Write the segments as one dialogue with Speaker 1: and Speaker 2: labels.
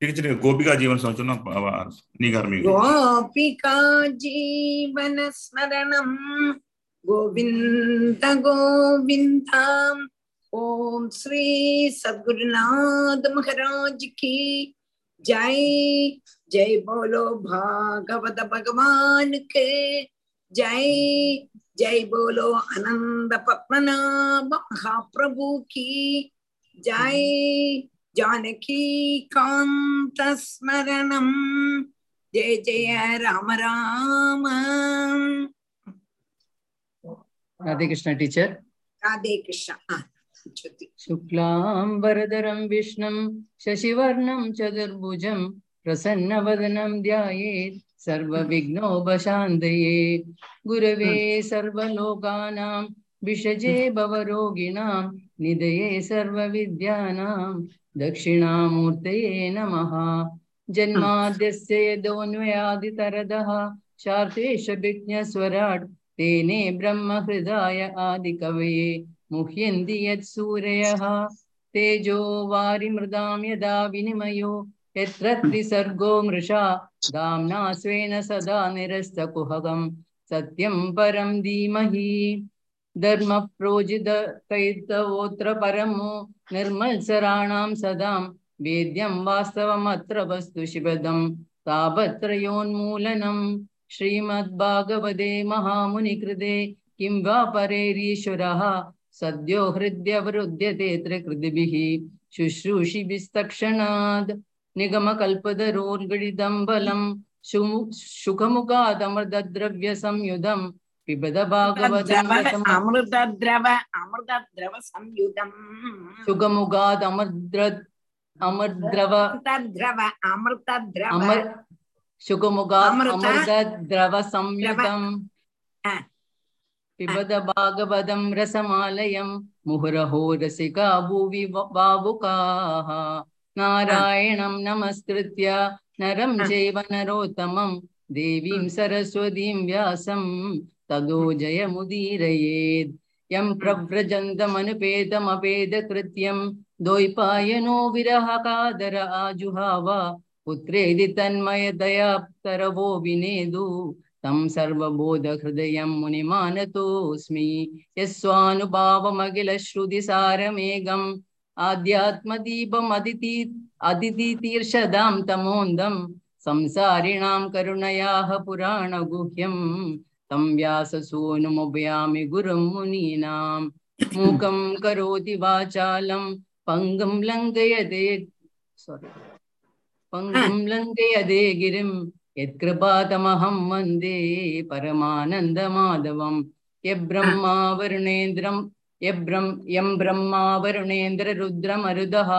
Speaker 1: ठीक है चलिए गोपी का जीवन सोचो
Speaker 2: ना निगर्मी गोपी का जीवन स्मरणम गोविंद गोविंदाम ओम श्री सदगुरुनाथ महाराज की जय जय बोलो भागवत भगवान के जय जय बोलो अनंत पद्मनाभ महाप्रभु की जय जानकी कांत स्मरणम् जय जय राम राम
Speaker 3: राधे कृष्ण टीचर
Speaker 2: राधे कृष्ण हाँ, ज्योति
Speaker 3: शुक्लां वरदरं विष्णुं शशिवर्णं चतुर्भुजं प्रसन्नवदनं ध्यायेत् सर्वविघ्नोपशान्तये गुरवे सर्वलोकानां विषजे भवरोगिणां निधये सर्वविद्यानां दक्षिणामूर्तये नमः जन्माद्यस्य यदोन्वयादितरदः शार्तेषविज्ञस्वराट् तेने ब्रह्महृदाय आदिकवये मुह्यन्ति यत्सूरयः तेजो वारिमृदां यदा विनिमयो यत्र त्रिसर्गो मृषा दाम्ना स्वेन सदा निरस्तकुहकं सत्यं परं धीमहि धर्मप्रोजितकैतवोऽत्र परमो निर्मत्सराणां सदां वेद्यं वास्तवमत्र वस्तु शिवदं तापत्रयोन्मूलनं श्रीमद्भागवते महामुनिकृते किं वा परेरीश्वरः सद्यो हृद्यवरुध्यते त्रिकृतिभिः शुश्रूषिभिस्तक्षणात् निगमकल्पतरोर्गणितं बलं शुकमुखादमृतद्रव्यसंयुधं पिबद अमृतद्रव अमृतद्रव मुहुरहो रसिका भुवि भावुकाः नारायणं नमस्कृत्य नरं चैव नरोत्तमं देवीं सरस्वतीं तदो जयमुदीरयेत् यं प्रव्रजन्तमनुपेतमपेदकृत्यं द्वैपायनो विरहकादर आजुहाव। पुत्रेदि तन्मयतया तरवो विनेदु। तं सर्वबोधहृदयं मुनिमानतोऽस्मि। यस्वानुभावमखिलश्रुतिसारमेघम्। आध्यात्मदीपमदिति अदितितीर्षदां तमोन्दं संसारिणां करुणयाः पुराणगुह्यं तं व्याससूनुमुभयामि गुरुं मुनीनां मूकं करोति वाचालं पङ्गं लङ्घयते सोरि पङ्गुं लङ्घयते गिरिं यत्कृपातमहं वन्दे परमानन्दमाधवं यब्रह्मा वरुणेन्द्रं यब्रं यं ब्रह्मा वरुणेन्द्ररुद्रमरुदः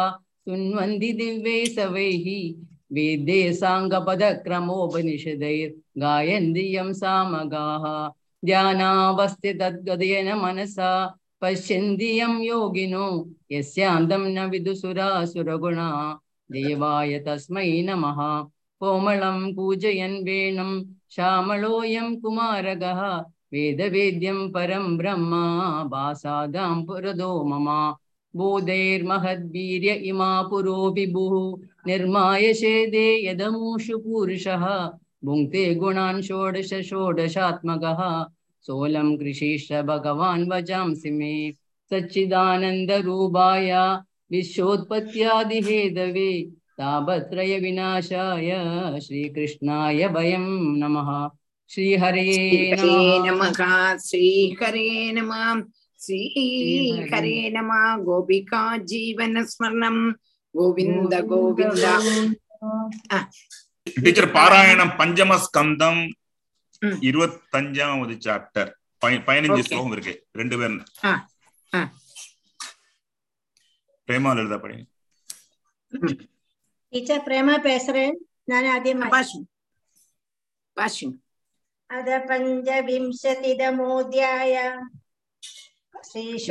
Speaker 3: सुन्वन्ति दिव्यै सवैः वेदे साङ्गपदक्रमोपनिषदैर्गायन्ति यं सामगाः ध्यानावस्थि तद्गदेन मनसा पश्यन्ति यं योगिनो यस्यान्तं न विदुसुरासुरगुणा देवाय तस्मै नमः कोमलं पूजयन् वेणुं श्यामलोऽयं कुमारगः वेदवेद्यं परं ब्रह्म भासादां पुरदो मम बोधैर्महद्वीर्य इमा पुरो विभुः निर्माय शेदे यदमूषु पूरुषः भुङ्क्ते गुणान् षोडश षोडशात्मकः सोलं कृषिश्च भगवान् वचांसि मे सच्चिदानन्दरूपाय विश्वोत्पत्त्यादिहेदवे तापत्रय विनाशाय श्रीकृष्णाय वयं नमः श्रीहरे
Speaker 2: हरे
Speaker 3: नमः
Speaker 2: नमः श्रीहरे नमः श्रीहरे नमः गोपिका जीवनस्मरणम् गोविन्द गोविन्द
Speaker 1: டீச்சர் பாராயணம் பஞ்சம ஸ்கந்தம் இருபத்தஞ்சாவது சாப்டர் பதினஞ்சு ஸ்லோகம் இருக்கு ரெண்டு பேர் பிரேமால் எழுதா படி
Speaker 4: டீச்சர் பிரேமா பேசுறேன் நான் ஆദ്യം
Speaker 2: பாஷம் பாஷம்
Speaker 4: அத பஞ்சவிம்சதிதமோத்யாய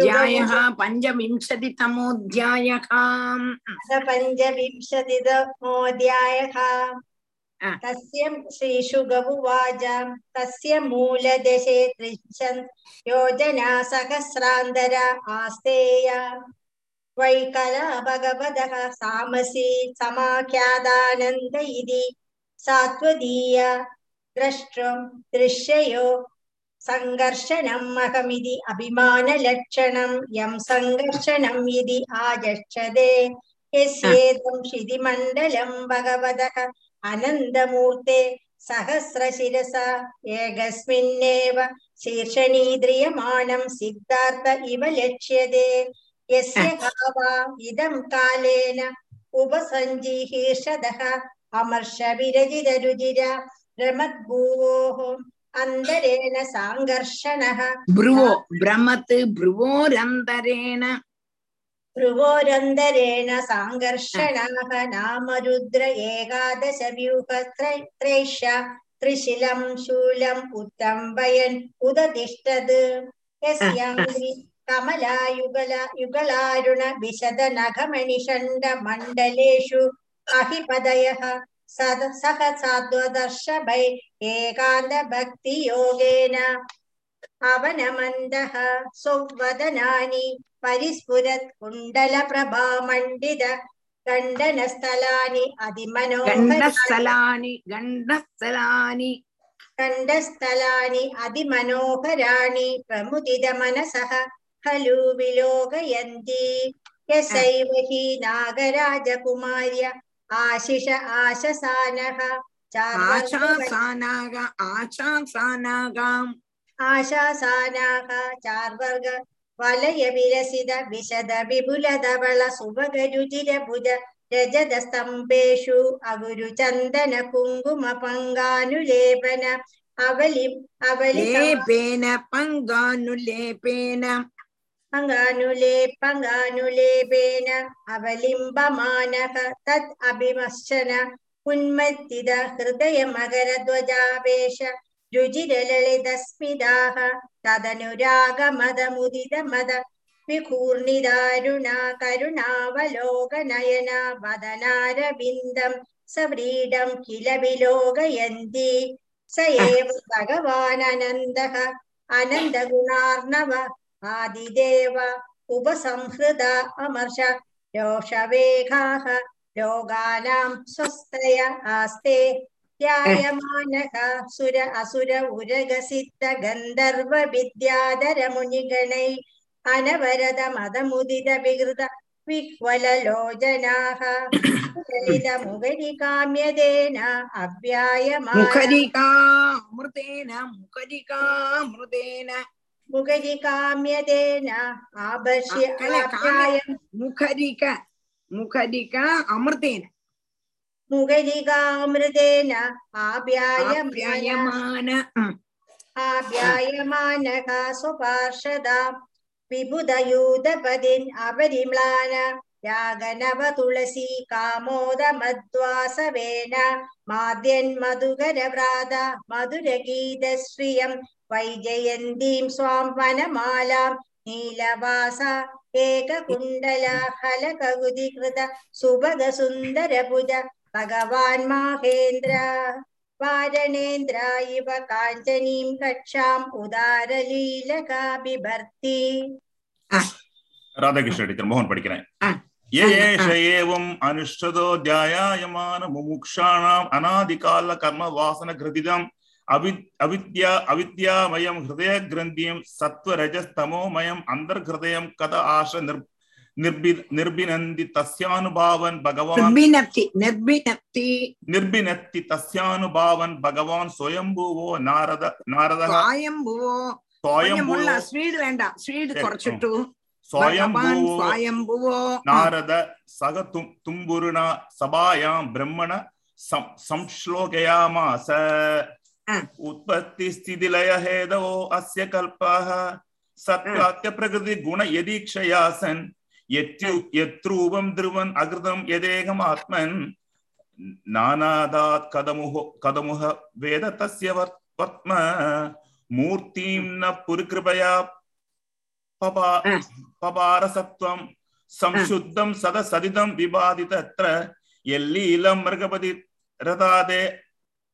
Speaker 2: ध्यायः पञ्चविंशतितमोऽध्यायः
Speaker 4: अध पञ्चविंशतितमोऽध्यायः
Speaker 2: आ.
Speaker 4: तस्य श्रीशुगमुवाच तस्य मूलदशे त्रिंशन् योजना सहस्रान्तरा आस्तेय वैकला भगवतः सामसि समाख्यादानन्द इति सात्वदीय द्रष्टुं दृश्ययो सङ्घर्षणम् अहमिति अभिमानलक्षणं यं सङ्घर्षणम् इति आजक्षते यस्येदं क्षितिमण्डलं भगवतः अनन्दमूर्ते सहस्रशिरसा एकस्मिन्नेव शीर्षनीद्रियमाणं सिद्धार्थ इव लक्ष्यते यस्य भावा इदं कालेन उपसञ्जीहीर्षदः अमर्षविरजितरुचिर रमद्भुवोः अन्तरेण साङ्घर्षणः
Speaker 2: भ्रुवो भ्रमत् भ्रुवोरन्तरेण
Speaker 4: भ्रुवोरन्तरेण साङ्घर्षणाः नाम रुद्र एकादशव्यूहत्रैष्य त्रिशिलं शूलम् उत्तम्बयन् उदतिष्ठत् यस्याङ्घ्रि कमलायुगल युगलारुण विशद नखमणिषण्ड मण्डलेषु अहिपदयः सद सह साध्वदर्शभै एकान्त भक्तियोगेन अवनमन्दः सौवदनानि परिस्फुरत् कुण्डलप्रभामण्डित गण्डनस्थलानि अधिमनोहराणि
Speaker 2: गण्डस्थलानि गण्डस्थलानि
Speaker 4: खण्डस्थलानि अधिमनोहराणि प्रमुदितमनसः खलु विलोकयन्ति यस्यैव हि नागराजकुमार्य आशिष आशसानः चार्वर्गवल्-
Speaker 2: आशासानाग आशासानागाम्
Speaker 4: आशासानाः चार्वर्ग वलय विरसित विशद विपुल धवल सुभगरुचिर भुज रजत स्तम्भेषु अगुरु चन्दन कुङ्कुम पङ्गानुलेपन अवलि अवलि
Speaker 2: लेपेन पङ्गानुलेपेन
Speaker 4: पङ्गानुलेपङ्गानुलेपेन अवलिम्बमानः तत् अभिमश्चन उन्मत्तिद हृदय मकर ध्वजावेश रुचिरललितस्मिताः तदनुरागमदमुदित मद विकूर्णिदारुणा करुणावलोकनयना वदनारविन्दं सव्रीडं किल विलोकयन्ति स एव भगवाननन्दः अनन्दगुणार्णव आदिदेव उपसंहृत अमर्ष रोषवेगाः रोगाणां स्वस्तय आस्ते ध्यायमानः सुर असुर उरगसिद्ध गन्धर्व विद्याधर मुनिगणै अनवरद मदमुदित विकृत विह्वललोचनाः मुखरिकाम्यदेन अव्यायमान
Speaker 2: मुखरिका अमृतेन मुखरिका अमृतेन
Speaker 4: मुखरिकाम्यदेन आभर्ष्य
Speaker 2: अकल
Speaker 4: आप्यायम्
Speaker 2: मुखरिक മുഖരിക അമൃതേന
Speaker 4: മുഖരികാമൃതേന ആപ്യായമാന
Speaker 2: ആഭ്യായമാന
Speaker 4: സ്വപാർഷദാം വിബുധയൂതപതിൻ അപരിമ്ലാന രാഗനവ തുളസി കാമോദ കാമോദമദ്വാസവേന മാദ്യൻ മധുകരവ്രാത മധുരഗീതശ്രിയം വൈജയന്തീം സ്വാം വനമാലാം നീലവാസ एककुण्डला हलकगुदिकृत सुभगसुन्दरभुज भगवान् माहेन्द्र वारणेन्द्र इव काञ्चनीं कक्षाम् उदारलीलका बिभर्ति
Speaker 1: ராதாகிருஷ்ண டீச்சர் மோகன் படிக்கிறேன்
Speaker 2: ஆ.
Speaker 1: ये
Speaker 2: ஆ,
Speaker 1: एष
Speaker 2: ஆ.
Speaker 1: एवम् अनुष्ठतो ध्यायायमान मुमुक्षाणाम् அவி அவித்யா அவித்யாமயம் ஹிருதய கிரந்தியம் சத்வரஜஸ்தமோமயம் அந்தர் ஹிருதயம் கத ஆஷ நிர் நிர்பி நிர்பினந்தி தஸ்யானுபாவன் பகவான்
Speaker 2: நிர்பினப்தி நிர்பினப்தி
Speaker 1: நிர்பினத்தி தஸ்யானுபாவன் பகவான் സ്വയംഭൂവോ നാരദ നാരദ
Speaker 2: സ്വയംഭൂവോ സ്വയംഭൂവോ സ്വീഡ് വേണ്ട
Speaker 1: സ്വീഡ്
Speaker 2: കുറച്ചിട്ടു സ്വയംഭൂവോ
Speaker 1: സ്വയംഭൂവോ നാരദ സഹ തുംബുരുണ സഭായാം ബ്രഹ്മണ
Speaker 2: സംശ്ലോകയാമാസ
Speaker 1: उत्पत्ति स्थिति लय हेदवो अस्य कल्पः सत्यात्य प्रकृति गुण यदीक्षया सन् यत्यु यत्रूपं ध्रुवन् अकृतं यदेकमात्मन् नानादात् कदमुः कदमुः वेद तस्य वर्त्म मूर्तिं न पुरकृपया पपा. पपारसत्वं संशुद्धं सदसदिदं विबादितत्र यल्लीलं मृगपति रथादे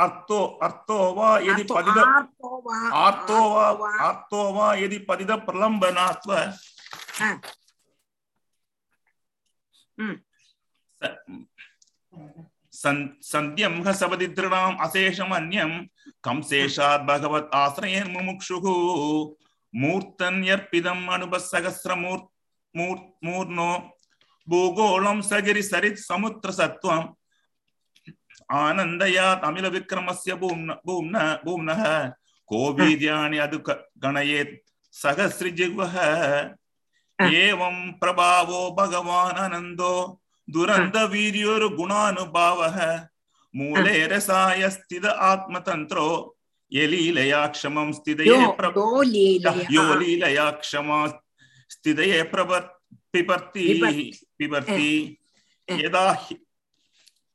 Speaker 1: வீரிய
Speaker 2: உதார. உதார வீரிய
Speaker 1: என்னாமஸ்ருதம் அனுகீர்த்தயேத் அகஸ்மாத் அர்த்தோ அர்த்தோ வா எதி பதித
Speaker 2: ஆர்த்தோவா
Speaker 1: ஆர்த்தோ வா ஆர்த்தோ வா எதி பதித பிரலம்பனாத்வ
Speaker 2: ஆ. ம்.
Speaker 1: ச- சந்- சந்தியம் ஹ சபதி ஆனந்தயா தமிழ விக்ரமஸ்ய பூம்ன பூம்ன பூம்னக கோபீர்யாணி அது கணயேத் சகசிரிஜிஹ ஏவம் பிரபாவோ பகவான் அனந்தோ துரந்த வீரியோரு குணானுபாவக மூலே ரசாய ஸ்தித ஆத்மதந்திரோ.
Speaker 2: எலீலயாட்சமம்
Speaker 1: ஸ்திதயே
Speaker 2: யோ
Speaker 1: லீலயாட்சமா ஸ்திதயே பிரபர்
Speaker 2: பிபர்த்தி
Speaker 1: பிபர்த்தி. யதா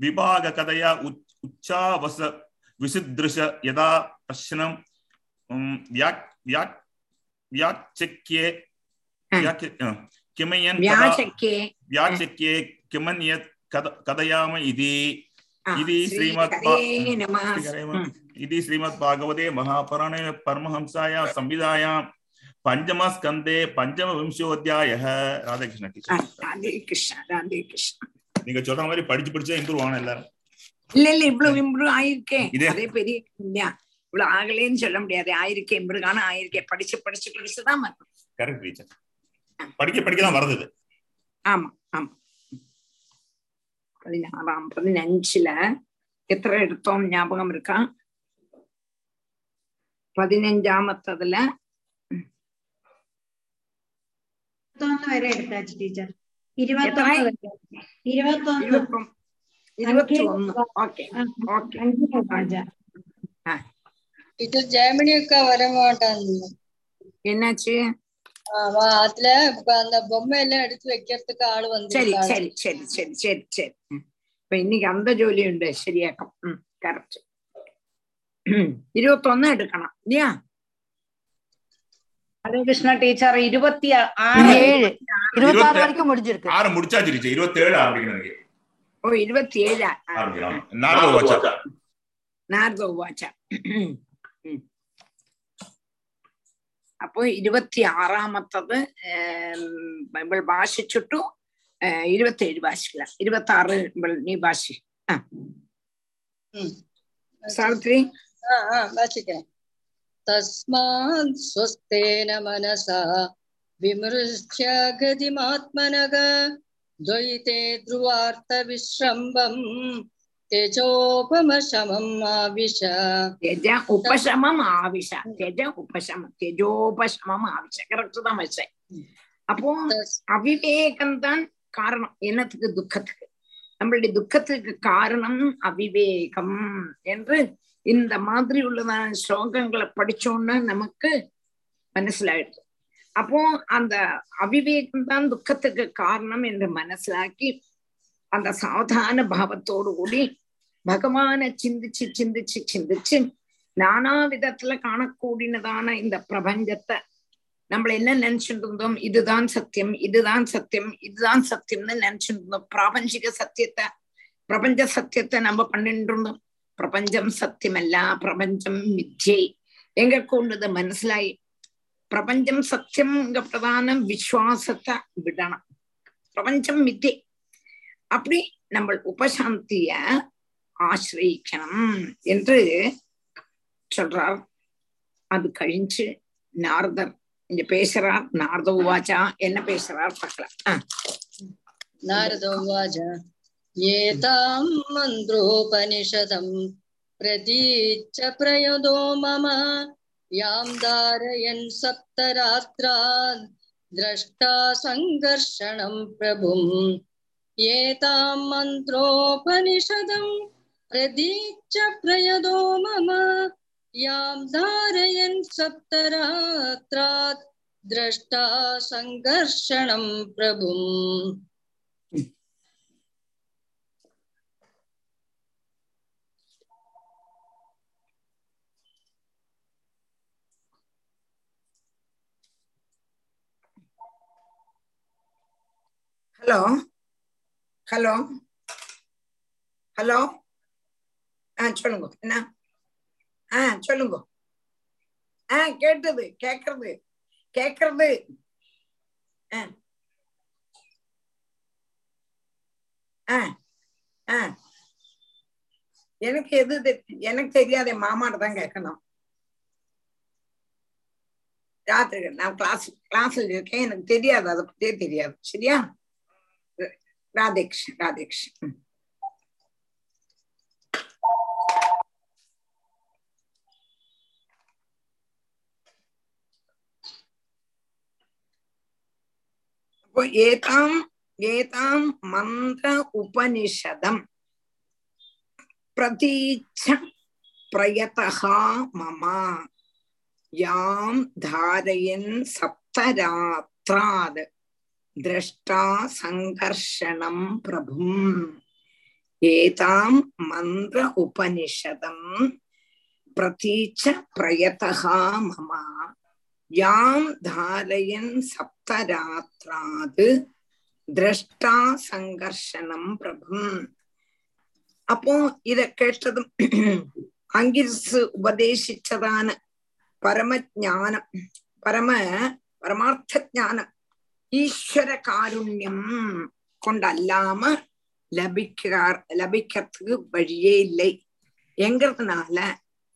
Speaker 1: विभाग विभागकतया उच्चावस विसिदृश यदा प्रश्नं व्याक् व्याक् व्याक्चक्ये किमयन् व्याचक्ये किमन्यत् कद कथयाम इति
Speaker 2: इति
Speaker 1: श्रीमद् इति श्रीमद्भागवते महापुराणे परमहंसायां संहितायां पञ्चमस्कन्दे
Speaker 2: राधे
Speaker 1: कृष्ण
Speaker 2: राधे कृष्ण राधे कृष्ण
Speaker 1: நீங்க சொல்ற மாதிரி படிச்சு படிச்சா இம்ப்ரூவ் ஆகணும் எல்லாரும்.
Speaker 2: இல்ல இல்ல இவ்வளவு இம்ப்ரூவ் ஆயிருக்கேன் அதே பெரிய இவ்வளவு ஆகலேன்னு சொல்ல முடியாது. ஆயிருக்கேன் இம்ப்ரூவ் ஆனா ஆயிருக்கேன் படிச்சு படிச்சு படிச்சுதான்
Speaker 1: கரெக்ட் டீச்சர் படிக்க படிக்க தான் வருது
Speaker 2: ஆமா ஆமா. பதினாறாம் பதினஞ்சுல எத்தனை எடுத்தோம் ஞாபகம் இருக்கா? பதினஞ்சாமத்ததுல.
Speaker 5: வரை எடுத்தாச்சு டீச்சர் ജർമ്മനിയൊക്കെ വരമോട്ടു എന്നാച്ചു അതിൽ ബൊമ്മയെല്ലാം എടുത്ത്
Speaker 2: വെക്കത്തക്ക
Speaker 5: ആൾ
Speaker 2: വന്നു ശരി ശരി ശരി ശരി ശരി. ശരി അപ്പൊ എനിക്ക് അന്ത ജോലിയുണ്ട് ശരിയാക്കാം കറക്റ്റ്. ഇരുപത്തൊന്ന് എടുക്കണം. ഇല്ലയാ
Speaker 6: ஹரே கிருஷ்ணா டீச்சர் இருபத்தி ஆறு
Speaker 7: ஏழு இருபத்தி ஆறு
Speaker 1: இருபத்தி-
Speaker 7: வரைக்கும் முடிஞ்சிருக்கு
Speaker 1: ஆறு முடிச்சாச்சு டீச்சர் இருபத்தி ஏழு ஆரம்பிக்கணும்
Speaker 2: ஓ இருபத்தி ஏழா
Speaker 1: ஆரம்பிக்கலாம் நாரத வாச்சா
Speaker 2: നാരദ ഉവാച അപ്പോ ഇരുപത്തി ആറാമത്തത് ബൈബിൾ ഭാഷിച്ചിട്ടു ഇരുപത്തി ഏഴ് ഭാഷിക്കില്ല ഇരുപത്തി ആറ് നീ ഭാഷി ആ സാവിത്രി
Speaker 5: ஆ ஆ வாசிக்கிறேன் तस्मात् स्वस्तेन मनसा विमृश्य गतिमात्मनः द्वैते ध्रुवार्थविश्रम्बम् त्यजोपमशमम् आविश
Speaker 2: त्यज उपशमम् आविश त्यज उपशम त्यजोपशमम् आविஷ கரெக்ட் தான் வச்சேன் அப்போ அவிவேகம் தான் காரணம் என்னத்துக்கு துக்கத்துக்கு நம்மளுடைய துக்கத்துக்கு காரணம் அவிவேகம் என்று இந்த மாதிரி உள்ளதான ஸ்லோகங்களை படிச்சோம்னா நமக்கு மனசிலாயிடுது. அப்போ அந்த அவிவேகம் தான் துக்கத்துக்கு காரணம் என்று மனசிலாக்கி அந்த சாவதான பாவத்தோடு கூடி பகவான சிந்திச்சு சிந்திச்சு சிந்திச்சு நானா விதத்துல காணக்கூடினதான இந்த பிரபஞ்சத்தை நம்மள என்ன நினைச்சுட்டு இருந்தோம்? இதுதான் சத்தியம் இதுதான் சத்தியம் இதுதான் சத்தியம்னு நினைச்சுட்டு இருந்தோம். பிராபஞ்சிக சத்தியத்தை பிரபஞ்ச சத்தியத்தை நம்ம பண்ணிட்டு இருந்தோம். പ്രപഞ്ചം സത്യമല്ല പ്രപഞ്ചം മിഥ്യൈ. എങ്ങൾക്ക് ഉള്ളത് മനസ്സിലായി. പ്രപഞ്ചം സത്യംங்க പ്രധാന വിശ്വാസத்தை വിടണം. പ്രപഞ്ചം മിഥ്യ. அப்படி நம்ம உபசாந்திய ஆசிரியிக்கணும் என்று சொல்றார் அது கழிஞ்சு நாரதர் இங்க பேசுறார் நாரத உவாச்சா என்ன பேசுறார் பார்க்கலாம்
Speaker 5: நாரத உவாச்சா एतां मन्त्रोपनिषदं प्रतीच्च प्रयदो मम यां धारयन् सप्तरात्रान् द्रष्टा सङ्घर्षणं प्रभुम् एतां मन्त्रोपनिषदं प्रतीच्च प्रयदो मम यां धारयन् सप्तरात्रात् द्रष्टा सङ्घर्षणं प्रभुम्
Speaker 2: ஹலோ ஹலோ ஹலோ ஆ சொல்லுங்க. என்ன? ஆ சொல்லுங்க. ஆ கேட்டது கேக்குறது கேக்குறது. ஆ. ஆ ஆ. எனக்கு எது எனக்கு தெரியாத மாமாட்ட தான் கேட்கணும் ராத்திரி நான் கிளாஸ் கிளாஸ்ல இருக்கேன் எனக்கு தெரியாது அதை பத்தியே தெரியாது. சரியா? ராதேக்ஷ் ராதேக்ஷ் ஏதாம் ஏதாம் மந்திர உபனிஷதம் பிரதீச்ச பிரயதா மமா யாம் தாரயன் சப்தராத்ராத் द्रष्टा सङ्कर्षणं प्रभुम् एतां मन्त्र उपनिषदं प्रतीच प्रयतः मम यां धारयन् सप्तरात्रात् द्रष्टा சங்கர்ஷனம் பிரபும் அப்போ இத கேட்டதும் அங்கிரிசு உபதேசிச்சதான பரமஞானம் பரம பரமார்த்த ஞானம் ஈஸ்வர காருண்யம் கொண்டல்லாம லபிக்கிறார் லபிக்கிறதுக்கு வழியே இல்லை எங்கிறதுனால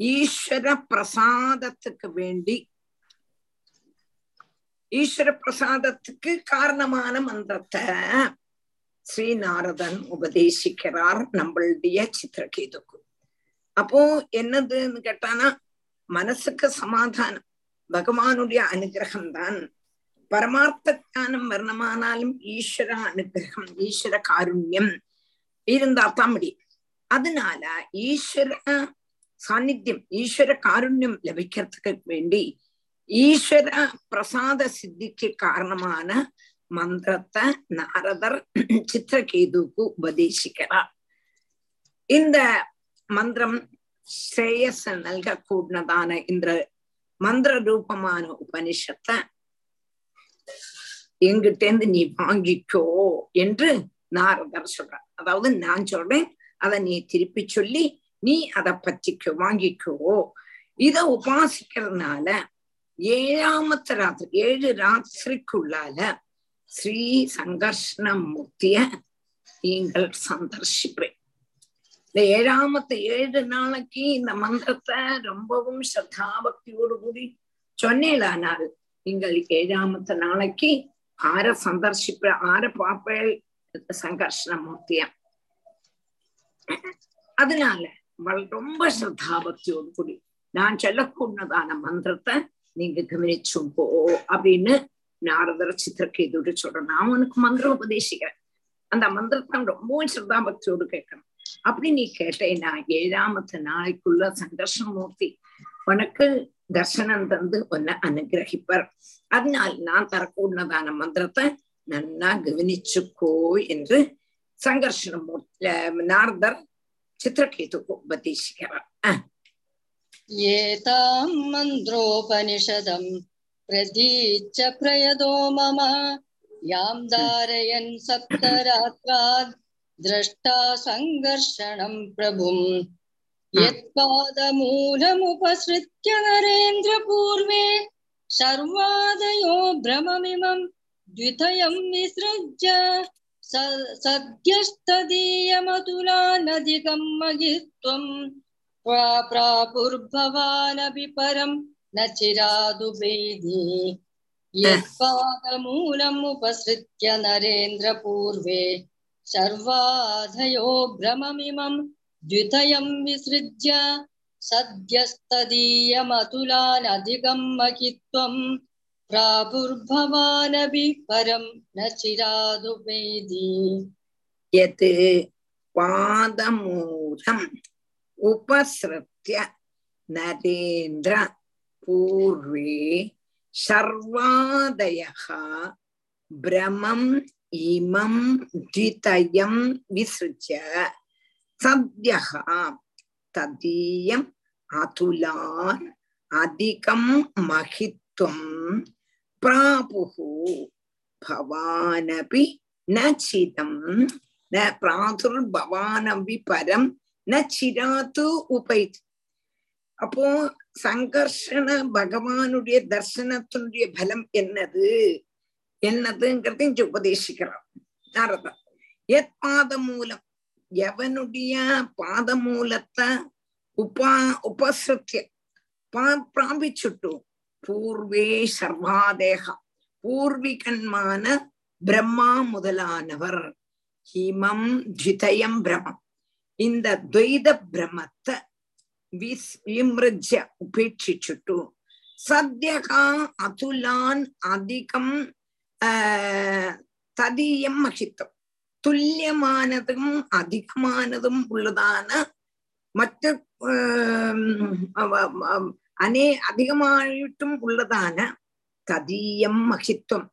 Speaker 2: ஈஸ்வர பிரசாதத்துக்கு வேண்டி ஈஸ்வர பிரசாதத்துக்கு காரணமான மந்திரத்தை ஸ்ரீ நாரதன் உபதேசிக்கிறார் நம்மளுடைய சித்திரகேதுக்கு அப்போ என்னதுன்னு கேட்டானா மனசுக்கு சமாதானம் பகவானுடைய அனுகிரகம் தான் பரமார்த்த ஞானம் வரணுமானாலும் ஈஸ்வர அனுகிரகம் ஈஸ்வர காருண்யம் இருந்தா தான் முடியும். அதனால ஈஸ்வர சாநித்தியம் ஈஸ்வர காருண்யம் லபிக்கிறதுக்கு வேண்டி ஈஸ்வர பிரசாத சித்திக்கு காரணமான மந்திரத்தை நாரதர் சித்திரகேதுக்கு உபதேசிக்கிறார். இந்த மந்திரம் ஸ்ரேயஸ் நல்க கூடதான இந்த மந்திர ரூபமான உபனிஷத்தை எங்கிட்டேந்து நீ வாங்கிக்கோ என்று நாரதர் சொல்றார் அதாவது நான் சொல்றேன் அதை நீ திருப்பி சொல்லி நீ அதை பற்றிக்கோ வாங்கிக்கோ. இத உபாசிக்கிறதுனால ஏழாமத்து ராத்திரி ஏழு ராத்திரிக்குள்ளால ஸ்ரீ சங்கர்ஷ்ண மூர்த்திய நீங்கள் சந்தர்ஷிப்பேன். இந்த ஏழாமத்து ஏழு நாளைக்கு இந்த மந்திரத்தை ரொம்பவும் ஸ்ரத்தாபக்தியோடு கூடி சொன்னேலானாரு எங்களுக்கு ஏழாமத்து நாளைக்கு ஆர சந்தர்ஷிப்ப ஆர பாப்பேள் சங்கர்ஷணமூர்த்தியா அதனால வள்- ரொம்ப ஸ்ரத்தாபக்தியோடு கூடி நான் சொல்லக்கூடதான மந்திரத்தை நீங்க கவனிச்சும் போ அப்படின்னு நாரதர் சித்திரக்கேதோடு சொல்றேன். நான் உனக்கு மந்திரம் உபதேசிக்கிறேன். அந்த மந்திரத்தை ரொம்பவும் ஸ்ரத்தாபக்தியோடு கேட்கணும். அப்படி நீ கேட்டேன்னா ஏழாமத்து நாளைக்குள்ள சங்கர்ஷமூர்த்தி உனக்கு தர்சனம் தந்து உன்னை அனுகிரகிப்பர் அதனால் நான் தரக்கூடதான மந்திரத்தை நன்னா கவனிச்சுக்கோ என்று சங்கர்ஷன நார்தர் சித்திரகேதுக்கு உபதேசிக்கிறார்
Speaker 5: ஏதாம் மந்திரோபனிஷதம் பிரதீச்ச பிரயதோ மம யாம் தாரயன் சப்தராத்ராத் திரஷ்டா சங்கர்ஷணம் பிரபும் यत्पादमूलमुपसृत्य नरेन्द्रपूर्वे शर्वादयो भ्रममिमं द्वितयं विसृज्य स- सद्यस्तदीयमतुलानधिकं महित्वम् प्रा- प्रापुर्भवानपि परं न चिरादुभेदी यत्पादमूलम् उपसृत्य नरेन्द्रपूर्वे सर्वाधयो भ्रममिमं द्वितयं विसृज्य सद्यस्तदीयमतुलानधिकं महित्वं प्रापुर्भवानपि परं न चिरादुपेदि
Speaker 2: यत् पादमूलम् उपसृत्य नरेन्द्र पूर्वे सर्वादयः भ्रमम् इमं द्वितयं विसृज्य சத்யகா ததீயம் அதுலார் அதிகம் மகித்வம் பிராபுகு பவானபி நச்சிதம் ந பிராதுர் பவானபி பரம் ந சிராத்து உபை அப்போ சங்கர்ஷண பகவானுடைய தர்சனத்தினுடைய பலம் என்னது என்னதுங்கிறத இங்க உபதேசிக்கிறார் நாரதர் எத் பாதம் மூலம் எவனுடைய பாதமூலத்தை உபா உபசிருத்திய பா பிராபிச்சுட்டு? பூர்வே சர்வாதேகா. பூர்விகன்மான பிரம்மா முதலானவர். ஹிமம் ஜிதயம் பிரமம். இந்த துவைத பிரமத்தை விஸ் விமிருஜ உபேட்சிச்சுட்டு. சத்யகா அதுலான் அதிகம் ததியம் மகித்தம். துல்லியமானதும் அதிகமானதும் உள்ளதான மற்ற அனே அதிகமாயிட்டும் உள்ளதான ததீயம் மகித்துவம்.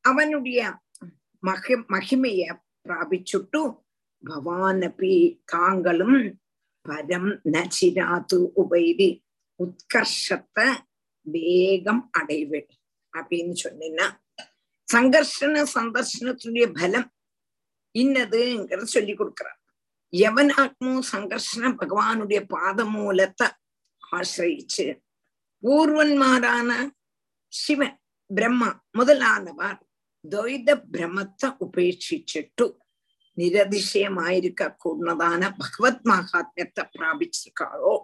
Speaker 2: அவனுடைய மகி மகிமைய பிராபிச்சுட்டு பவான் அப்படி தாங்களும் பரம் நச்சிராது உபைதி உத்கர்ஷத்தை வேகம் அடைவேன் அப்படின்னு சொன்னீங்கன்னா சங்கர்ஷன சந்தர்ஷனத்துடைய பலம் இன்னதுங்கிறத சொல்லி கொடுக்கிறார். எவனாத்மோ சங்கர்ஷன பகவானுடைய பாதமூலத்தை ஆசிரயிச்சு பூர்வன்மாரான சிவன் பிரம்மா முதலானவர் துவைத பிரமத்தை உபேட்சிச்சுட்டு நிரதிசயமாயிருக்க கூடதான பகவத் மகாத்மியத்தை பிராபிச்சிருக்காளோ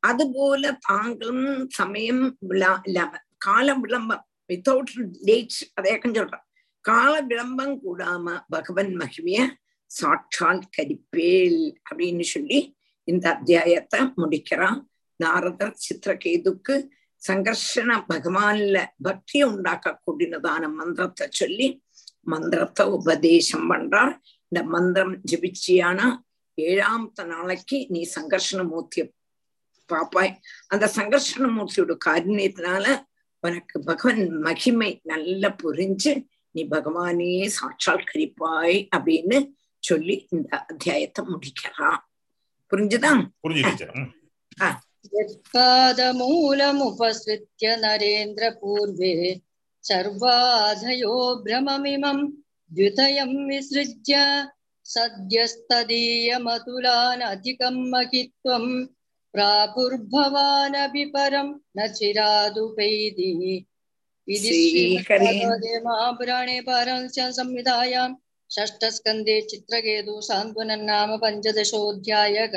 Speaker 2: அதுபோல தாங்களும் சமயம் விழா இல்லாம காலம் விளம்பம் வித்தவுட் டேட்ஸ் அதேக்கம் சொல்றேன். கால விளம்பம் கூடாம பகவன் மகிமைய சாட்சால் கரிப்பேல் அப்படின்னு சொல்லி இந்த அத்தியாயத்தை முடிக்கிறான். நாரதர் சித்திரகேதுக்கு சங்கர்ஷன பகவான்ல பக்தி உண்டாக்க கூடினதான மந்திரத்தை சொல்லி மந்திரத்தை உபதேசம் பண்றார். இந்த மந்திரம் ஜபிச்சியானா ஏழாமத்த நாளைக்கு நீ சங்கர்ஷண மூர்த்திய பாப்பாய். அந்த சங்கர்ஷண மூர்த்தியோட காருண்யத்தினால உனக்கு பகவான் மகிமை நல்லா புரிஞ்சு நீ பகவானே சாட்சாத்கரிப்பாய் அப்படின்னு சொல்லி இந்த அத்தியாயத்தை முடிக்கிறான் புரிஞ்சுதான்
Speaker 5: यत्पादमूलमुपसृत्य नरेन्द्रपूर्वे सर्वाधयो भ्रममिमं द्वितयं विसृज्य सद्यस्तदीयमतुलानधिकं महित्वं प्रापुर्भवानपि परं न चिरादुपैदिः इति परं च
Speaker 2: संहितायां षष्ठस्कन्दे चित्रकेतु
Speaker 5: सान्त्वनन्नाम पञ्चदशोऽध्यायः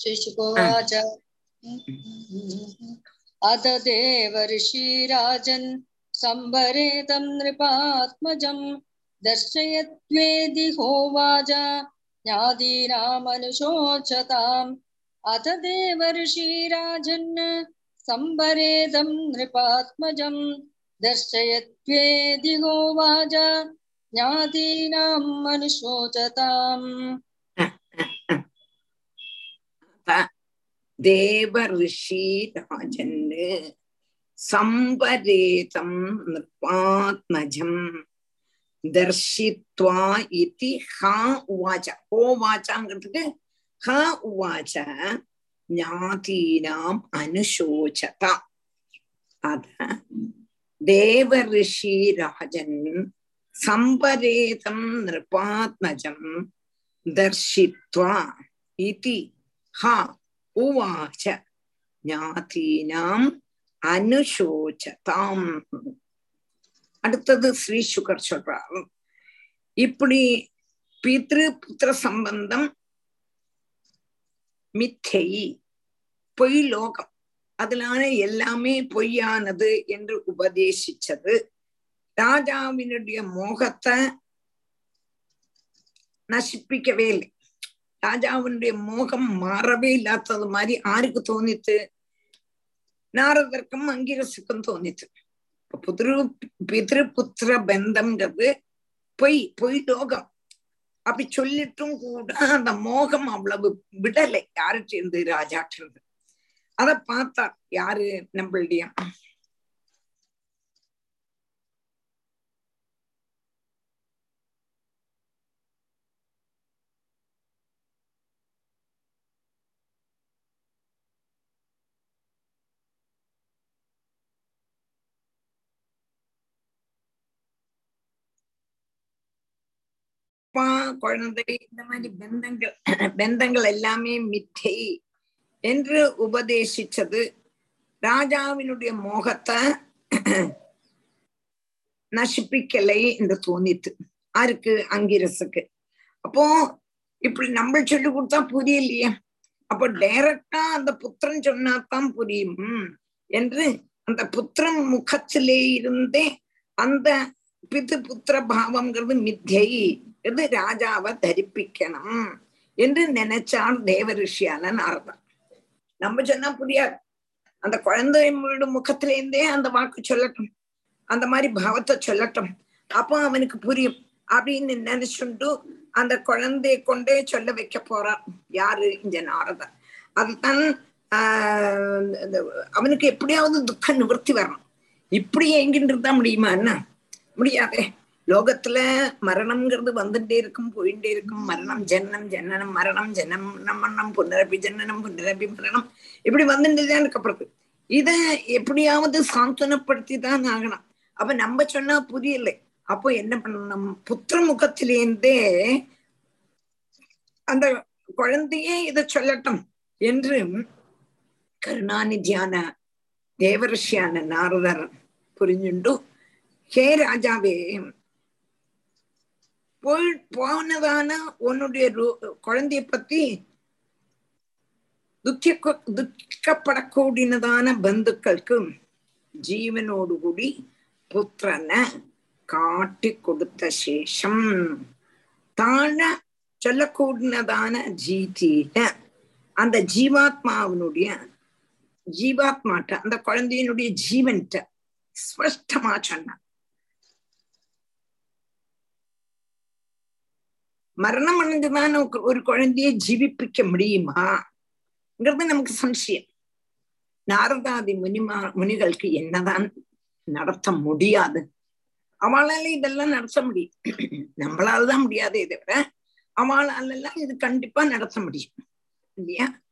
Speaker 5: शिशुकोवाच देव ऋषिराजन् संवरेतं नृपात्मजम् दर्शयत्वेदि होवाच ज्ञादीनामनुशोचताम् अथ देव ऋषिराजन् सम्भरेदं नृपात्मजं दर्शयत्वेदि होवाच ज्ञातीनाम् अनुशोचताम्
Speaker 2: தேவ ரிஷி ராஜன்னு சம்பரேதம் நிருபாத்மஜம் தர்ஷித்வா இதி ஹா உவாச்ச. ஹோ வாச்சாங்கிறதுக்கு ஹ உவாச்ச ஞாதீனாம் அனுசோச்சதா. அத தேவ ரிஷி ராஜன் சம்பரேதம் நிருபாத்மஜம் தர்ஷித்வா இதி ஹா உவாச்ச ஞாதீனாம் அனுசோச்சதாம். அடுத்தது ஸ்ரீ சுகர் சொல்றார் இப்படி பித்ரு புத்திர சம்பந்தம் மித்தை பொய் லோகம். அதனால எல்லாமே பொய்யானது என்று உபதேசிச்சது ராஜாவினுடைய மோகத்தை நசிப்பிக்கவே இல்லை. ராஜாவினுடைய மோகம் மாறவே இல்லாதது மாதிரி ஆருக்கு தோணித்து நாரதற்கும் அங்கிரசுக்கும் தோணித்து. புதிரு பிதிருபுத்திர பந்தம்ங்கிறது பொய் பொய் லோகம். அப்படி சொல்லிட்டும் கூட அந்த மோகம் அவ்வளவு விடலை. யாருக்கு இருந்து ராஜாட்டு அத பார்த்தா யாரு? நம்மளுடைய அப்பா குழந்தை இந்த மாதிரி பந்தங்கள் பந்தங்கள் எல்லாமே மித்தை என்று உபதேசிச்சது ராஜாவினுடைய மோகத்தை நசிப்பிக்கலை என்று தோணித்து ஆருக்கு அங்கிரசுக்கு. அப்போ இப்படி நம்ம சொல்லி கொடுத்தா புரியலையே. அப்போ டைரக்டா அந்த புத்திரன் சொன்னாதான் புரியும். என்று அந்த புத்திரன் முகத்திலே இருந்தே அந்த பிது புத்திர பாவம்ங்கிறது மித்தியை இது ராஜாவை தரிப்பிக்கணும் என்று நினைச்சான் தேவ ரிஷியான நாரதன் நம்ம சொன்னா புரியாது அந்த குழந்தையோட முகத்திலேருந்தே அந்த வாக்கு சொல்லட்டும் அந்த மாதிரி பாவத்தை சொல்லட்டும் அப்போ அவனுக்கு புரியும் அப்படின்னு நினைச்சுண்டு அந்த குழந்தைய கொண்டே சொல்ல வைக்க போறான் யாரு இந்த நாரதன் அதுதான் ஆஹ் அவனுக்கு எப்படியாவது துக்க நிவர்த்தி வரணும் இப்படி எங்கிட்டு இருந்தா முடியுமா என்ன முடியாதே லோகத்துல மரணம்ங்கிறது வந்துட்டே இருக்கும் போயிட்டே இருக்கும். மரணம் ஜன்னம் ஜன்னனம் மரணம் ஜனம் மரணம் புனரப்பி ஜன்னனம் புனரப்பி மரணம். இப்படி வந்துட்டுதான் இருக்கப்படுது இத எப்படியாவது சாந்தனப்படுத்தி தான் ஆகணும். அப்ப நம்ம சொன்னா புரியல. அப்போ என்ன பண்ணணும்? புத்திர முகத்திலேருந்தே அந்த குழந்தையே இத சொல்லட்டும் என்று கருணாநிதியான தேவரிஷியான நாரதர் புரிஞ்சுண்டு ஹே ராஜாவே போய் போனதான உன்னுடைய குழந்தைய பத்தி துக்க துக்கப்படக்கூடியதான பந்துக்களுக்கு ஜீவனோடு கூடி புத்திரனை காட்டி கொடுத்த சேஷம். தாழ சொல்லக்கூடியதான ஜீதியில அந்த ஜீவாத்மாவினுடைய ஜீவாத்மாட்ட அந்த குழந்தையினுடைய ஜீவன்ட்ட ஸ்பஷ்டமா சொன்ன மரணம் அடைஞ்சுதான் ஒரு குழந்தைய ஜீவிப்பிக்க முடியுமாங்கிறது நமக்கு சம்சயம். நாரதாதி முனிமா முனிகளுக்கு என்னதான் நடத்த முடியாது? அவளால இதெல்லாம் நடத்த முடியும். நம்மளால தான் முடியாதே தவிர அவளால எல்லாம் இது கண்டிப்பா நடத்த முடியும். இல்லையா?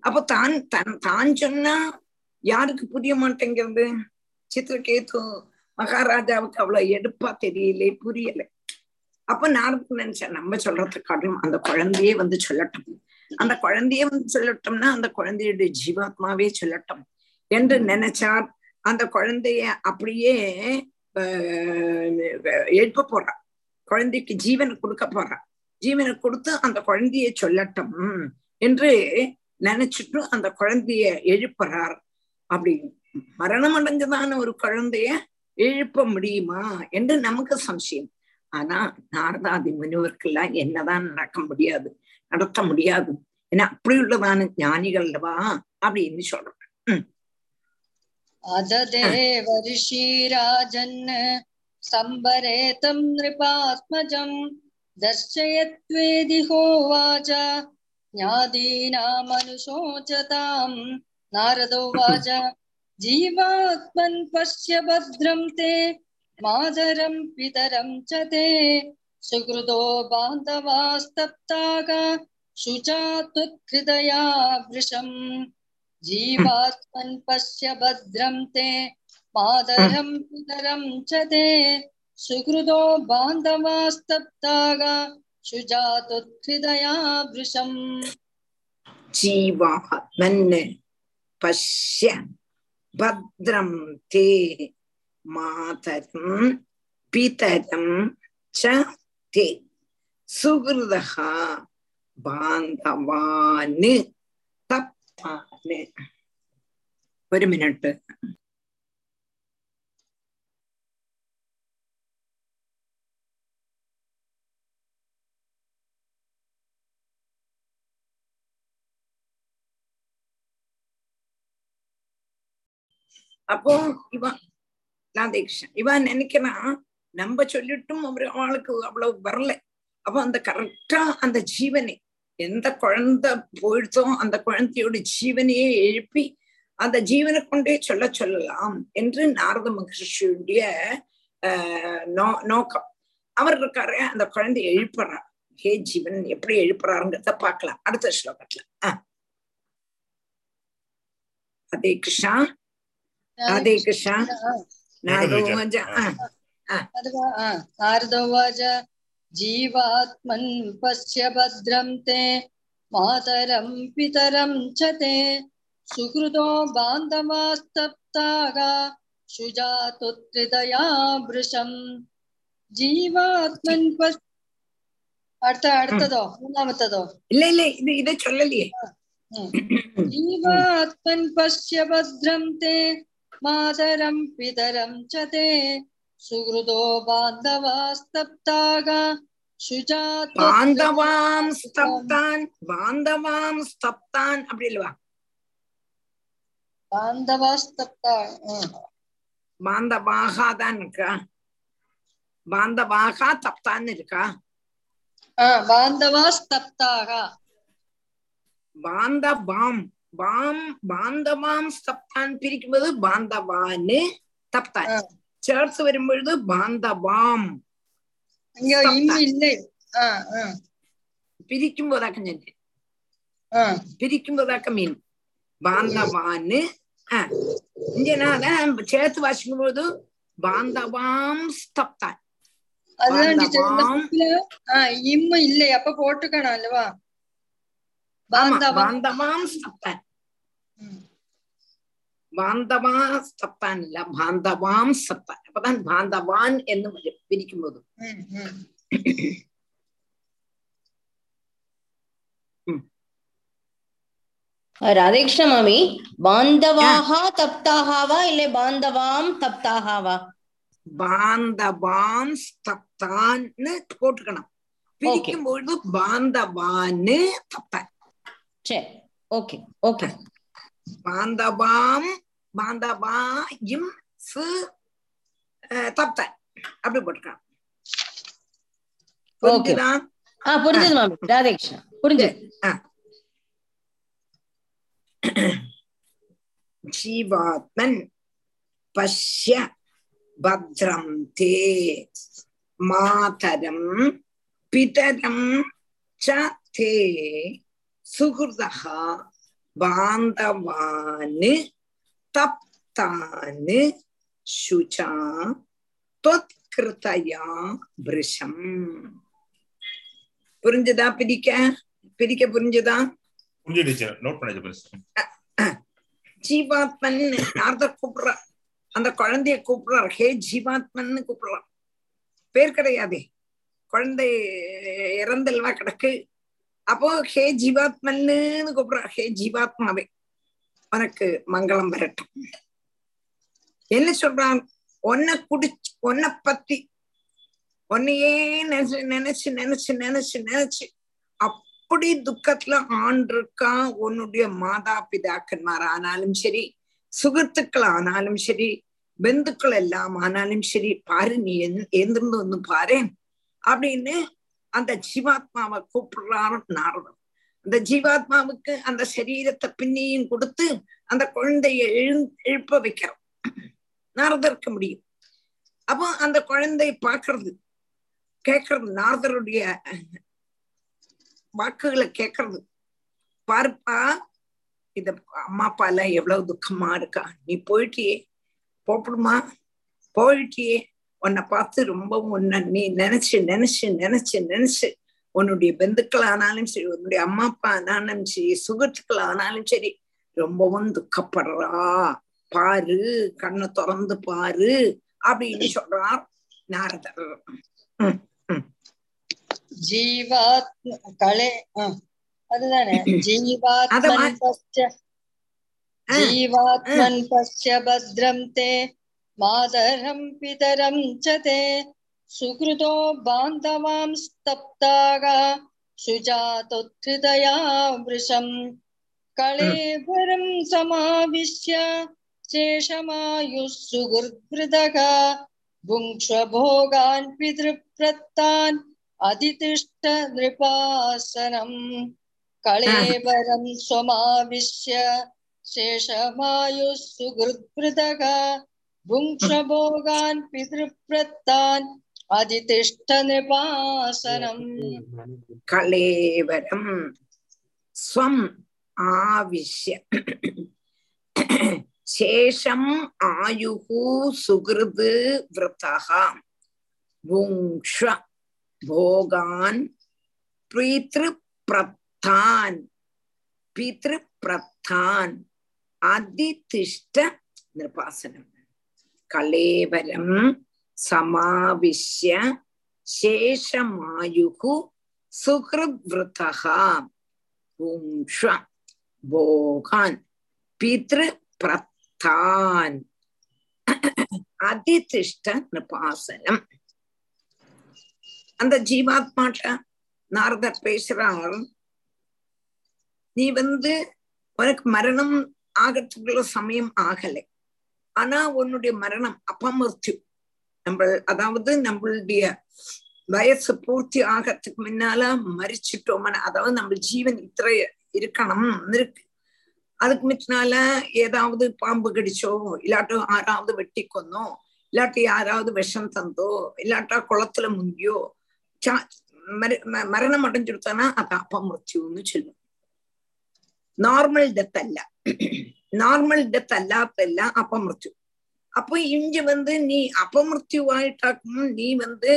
Speaker 2: அப்போ தான் தன் தான் சொன்னா யாருக்கு புரிய மாட்டேங்கிறது? சித்திரகேது மகாராஜாவுக்கு அவ்வளவு எடுப்பா தெரியல புரியலை. அப்ப நான் நினைச்சேன் நம்ம சொல்றதுக்காட்டும் அந்த குழந்தையே வந்து சொல்லட்டும். அந்த குழந்தையே வந்து சொல்லட்டும்னா அந்த குழந்தையுடைய ஜீவாத்மாவே சொல்லட்டும் என்று நினைச்சார். அந்த குழந்தைய அப்படியே எழுப்ப போறான். குழந்தைக்கு ஜீவனை கொடுக்க போறான். ஜீவனை கொடுத்து அந்த குழந்தைய சொல்லட்டும் என்று நினைச்சிட்டு அந்த குழந்தைய எழுப்புறார். அப்படி மரணம் அடைஞ்சதான ஒரு குழந்தைய எழுப்ப முடியுமா? என்று நமக்கு சம்சயம். ஆனா நாரதாதி முனிவருக்கெல்லாம் என்னதான் நடக்க முடியாது நடத்த முடியாது. ஏன்னா அப்படி உள்ளதான ஞானிகள்வா அப்படின்னு சொல்றேன்
Speaker 5: அததே வருஷி ராஜன் சம்பரேதம் நிருபாத்மஜம் தர்ஷயத்வேதி ஹோவாச்சா ஞாதீனாமனுசோச்சதாம் நாரதோவாச்ச ஜீவாத்மன் பசிய பத்ரம் தே मातरं पितरं च ते सुहृदो बान्धवास्तप्तागा शुचा त्वत्हृदया वृषम् जीवात्मन् पश्य भद्रं ते मातरं पितरं च ते सुहृदो बान्धवास्तप्तागा शुजातुत्हृदया वृषम्
Speaker 2: जीवात्मन् पश्य भद्रं ते மாதரம் பிதரம் ச தே. சுகிருதா பாந்தவானு தப்பானு ഒരു മിനിറ്റ് അപ്പോ ഇവ ராதேகிருஷ்ணன் இவன் நினைக்கிறான் நம்ம சொல்லிட்டும் அவரு அவளுக்கு அவ்வளவு வரல. அப்ப அந்த கரெக்டா அந்த ஜீவனை எந்த குழந்தை போயிடுதோ அந்த குழந்தையோட ஜீவனையே எழுப்பி அந்த ஜீவனை கொண்டே சொல்ல சொல்லலாம் என்று நாரத மகர்ஷியுடைய ஆஹ் நோ நோக்கம். அவர் இருக்காரு அந்த குழந்தைய எழுப்புறார் ஹே ஜீவன் எப்படி எழுப்புறாருங்கிறத பார்க்கலாம். அடுத்த ஸ்லோகத்துல. அதே கிருஷ்ணா. அதே கிருஷ்ணா.
Speaker 5: नादोवज नार्दवज पश्य भद्रं ते मातरं पितरं च ते। सुकृतो बान्धवास्तप्तागा सुजातुत्रितया वृशम् ஜீவாத்மன் मातरं पितरं च ते सुहृदो बान्धवास्तप्ताः शुजात्
Speaker 2: பாந்தவாம் ஸ்தப்தான் பாந்தவாம் ஸ்தப்தான் அப்படி இல்லவா
Speaker 5: बान्धवास्तप्ता உம்.
Speaker 2: பாந்தவாகா தான் இருக்கா பாந்தவாகா தப்தான் இருக்கா
Speaker 5: ஆ, बान्धवास्तप्ताः
Speaker 2: பாந்தவாம் பாம் பாந்தவாம் சப்தான் பிரிக்கும்போது பாந்தவான்னு தப்தான் சேர்த்து வரும்பொழுது பாந்தவாம். பிரிக்கும்போதாக்க சொல்லு பிரிக்கும்போதாக்க மீன் பாந்தவான்னு. இங்கனால
Speaker 5: சேர்த்து வாசிக்கும் போது
Speaker 2: பாந்தவாம்.
Speaker 5: ஸ்தப்தான் இல்லையா அப்ப போட்டுக்கணும் அல்லவா?
Speaker 2: ஆமா
Speaker 5: பாந்தவா
Speaker 2: ബാന്ധവാം സ്തപ്താൻ
Speaker 5: ம்.
Speaker 2: ബാന്ധവാ സ്തപ്താൻ അല്ല ബാന്ധവാം സ്തപ്താൻ അപ്പതാൻ ബാന്ധവാൻ എന്ന് വരും പിരിക്കുമ്പോൾ
Speaker 5: ம், ம்.
Speaker 7: ராதேகிருஷ்ண மாமி பாந்தவாக தப்தாகவா இல்லை பாந்தவாம் தப்தாகவா
Speaker 2: ബാന്ധവാം സ്തപ്താന്ന് പോട്ടുക്കണം പിരിക്കുമ്പോഴത് ബാന്ധവാന് തപ്താൻ
Speaker 7: சரி ஓகே ஓகே.
Speaker 2: பாந்தவாம் பாந்தவாயும் சு அஹ், தப்தான் அப்படி போட்டுக்கலாம். புரிஞ்சுதா?
Speaker 7: ஆ புரிஞ்சது மாமி ராதேகிருஷ்ணா புரிஞ்சது.
Speaker 2: ஜீவாத்மன் பஷ்ய பத்ரம் தே மாதரம் பிதரம் ச தே சுகிருதः பாந்தவான் தப்தான் சுச்சா தொத்கிருதயா பிருஷம். புரிஞ்சுதா பிரிக்க? பிரிக்க புரிஞ்சுதா? ஜீவாத்மன் யார்த கூப்பிடுற? அந்த குழந்தைய கூப்பிடுறார். ஹே ஜீவாத்மன்னு கூப்பிடுறார் பேர் கிடையாதே. குழந்தை இறந்தல்வா கிடக்கு? அப்போ ஹே ஜீவாத்மன்னு கூப்பிடுற. ஹே ஜீவாத்மாவே. உனக்கு மங்களம் வரட்டும். என்ன சொல்றான்? உன்னை குடிச்சு உன்னை பத்தி உன்னையே நினைச்சு நினைச்சு நினைச்சு நினைச்சு நினைச்சு அப்படி துக்கத்துல ஆண்டிருக்கான் உன்னுடைய மாதா பிதாக்கன்மார் ஆனாலும் சரி சுகத்துக்கள் ஆனாலும் சரி பந்துக்கள் எல்லாம் ஆனாலும் சரி பாரு நீ எந்திருந்து வந்து பாரு அப்படின்னு அந்த ஜீவாத்மாவை கூப்பிடுறாரு நாரதம் அந்த ஜீவாத்மாவுக்கு அந்த சரீரத்தை பின்னியும் கொடுத்து அந்த குழந்தைய எழு எழுப்ப வைக்கிறோம். நாரதர்க்க முடியும். அப்போ அந்த குழந்தை பாக்குறது கேட்கறது. நாரதருடைய வாக்குகளை கேட்கறது. பார்ப்பா இத அம்மா அப்பா எல்லாம் எவ்வளவு துக்கமா இருக்கா? நீ போயிட்டியே. போப்பிடுமா? போயிட்டியே. உன்னை பார்த்து ரொம்பவும் உன்னை நீ நினைச்சு நினைச்சு நினைச்சு நினைச்சு உன்னுடைய பெந்துக்கள் ஆனாலும் சரி உன்னுடைய அம்மா அப்பா ஆனாலும் சரி சுகத்துக்கள் ஆனாலும் சரி ரொம்பவும் துக்கப்படுறா. பாரு கண்ணை திறந்து பாரு அப்படின்னு சொல்றார் நாரதர்.
Speaker 5: ஜீவாத்ம கலை அதுதானே? ஜீவாத்மன் பஸ்ய ஜீவாத்மன் பஸ்ய பத்ரம் தே मातरं पितरं च ते सुकृतो बान्धवां स्तप्ताः सुजातोत्थृतया वृशम् कळेवरं समाविश्य शेषमायुः सुहृद्भृदः भुङ्क्ष्वभोगान् पितृप्रत्तान् अधितिष्ठ नृपासनम् कळेवरं स्वमाविश्य शेषमायुः सुहृद्भृदः भुङ्क्षभोगान् पितृप्रत्तान् अधितिष्ठनिपासनम् कलेवरम्
Speaker 2: स्वम् आविश्य शेषम् आयुः सुहृद् व्रतः भुङ्क्ष भोगान् பித்ருப்பிரத்தான் பித்ருப்பிரத்தான் அதிதிஷ்ட நிர்பாசனம் கலேவரம் சமாவிஷ்ய சேஷமாயுகு சுகிருத்வா பும்ஷ போகான் பித்ரு பிரத்தான் அதிதிஷ்ட நிபாசனம் அந்த ஜீவாத்மாட்ட நாரதர் பேசுறார் நீ வந்து உனக்கு மரணம் ஆகத்துக்குள்ள சமயம் ஆகலை ஆனா உன்னுடைய மரணம் அபமிருத்யு நம்ம அதாவது நம்மளுடைய வயசு பூர்த்தி ஆகிறதுக்கு முன்னால மறிச்சிட்டோம்னா அதாவது நம்ம ஜீவன் இത്ര இருக்கணும் இருக்கு. அதுக்கு முன்னால ஏதாவது பாம்பு கடிச்சோ இல்லாட்டோ யாராவது வெட்டி கொன்னோ இல்லாட்டி யாராவது விஷம் தந்தோ இல்லாட்டா குளத்துல முங்கியோ மரணம் அடைஞ்சுடுத்தானா அது அபமிருத்யுன்னு சொல்லும் நார்மல் டெத் அல்ல. நார்மல் டெத் அல்லாத்தல்ல அபமிருத்யு அப்போ இங்க வந்து நீ அபமிருத்யுவாயிட்டாக்கும் நீ வந்து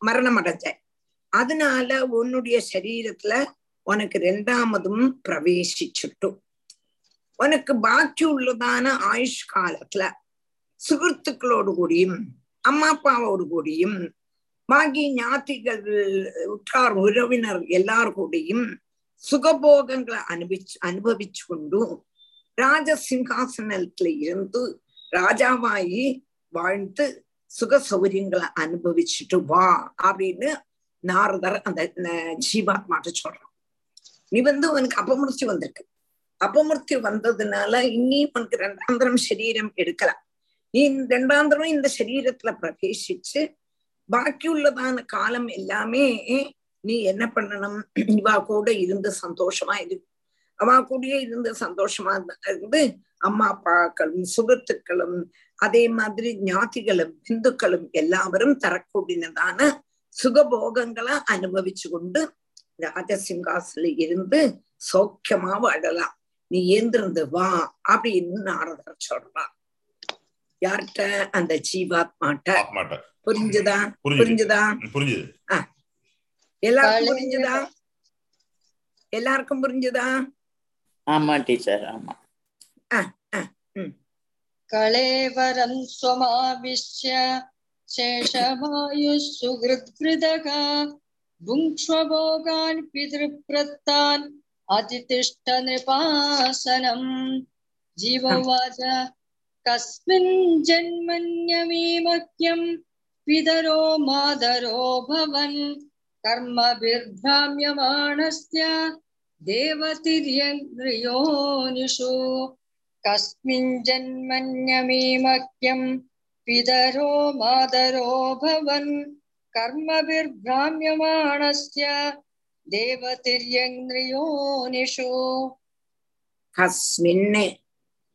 Speaker 2: மரணம் அடைஞ்ச அதனால உன்னுடைய சரீரத்துல உனக்கு ரெண்டாமதும் பிரவேசிச்சுட்டும் உனக்கு பாக்கி உள்ளதான ஆயுஷ் காலத்துல சுகிருத்துக்களோடு கூடியும் அம்மா அப்பாவோடு கூடியும் பாக்கி ஞாத்திகள் உற்றார் உறவினர் எல்லார் கூடியும் சுகபோகங்களை அனுபவிச்சு அனுபவிச்சு கொண்டும் ராஜ சிம்ஹாசனத்துல இருந்து ராஜாவாயி வாழ்ந்து சுக சௌகரியங்களை அனுபவிச்சுட்டு வா அப்படின்னு நாரதர் அந்த ஜீவாத்மாட்ட சொல்றான். நீ வந்து உனக்கு அபமிருத்தி வந்திருக்கு. அபமிருத்தி வந்ததுனால இனி உனக்கு ரெண்டாந்திரம் சரீரம் எடுக்கலாம் நீ ரெண்டாந்திரம் இந்த சரீரத்துல பிரவேசிச்சு பாக்கியுள்ளதான காலம் எல்லாமே நீ என்ன பண்ணணும்? இவா கூட இருந்து சந்தோஷமா இரு. அவா கூடயே இருந்து சந்தோஷமா இருந்து அம்மா அப்பாக்களும் சுகத்துக்களும் அதே மாதிரி ஞாதிகளும் இந்துக்களும் எல்லாவரும் தரக்கூடியதான சுகபோகங்களை அனுபவிச்சு கொண்டு ராஜசிங்காசில இருந்து சௌக்கியமா வாழலாம் நீ ஏந்திருந்து வா அப்படின்னு நாரதர் சொல்றான் யார்கிட்ட? அந்த ஜீவாத்மாட்ட.
Speaker 1: ஆத்மாட்ட.
Speaker 2: புரிஞ்சுதா?
Speaker 1: புரிஞ்சுது.
Speaker 2: புரிஞ்சுதா?
Speaker 1: புரிஞ்சுது.
Speaker 2: எல்லாருக்கும் புரிஞ்சுதா? எல்லாருக்கும் புரிஞ்சுதா?
Speaker 8: ஆமா டீச்சர் ஆமா
Speaker 5: कळेवरं स्वमाविश्य शेषमायुः सुहृद्हृदः भुङ्क्ष्वभोगान् पितृप्रत्तान् अतितिष्ठ नृपासनम् जीवोवाच कस्मिन् जन्मन्यमीमह्यं पितरो मादरो भवन् कर्मभिर्भ्राम्यमाणस्य देवतिर्यन्द्रियोनिषु। कस्मिन् जन्मन्यमीमह्यं पितरो मादरो भवन्। कर्मभिर्भ्राम्यमाणस्य देवतिर्यन्द्रियोनिषु।
Speaker 2: कस्मिन्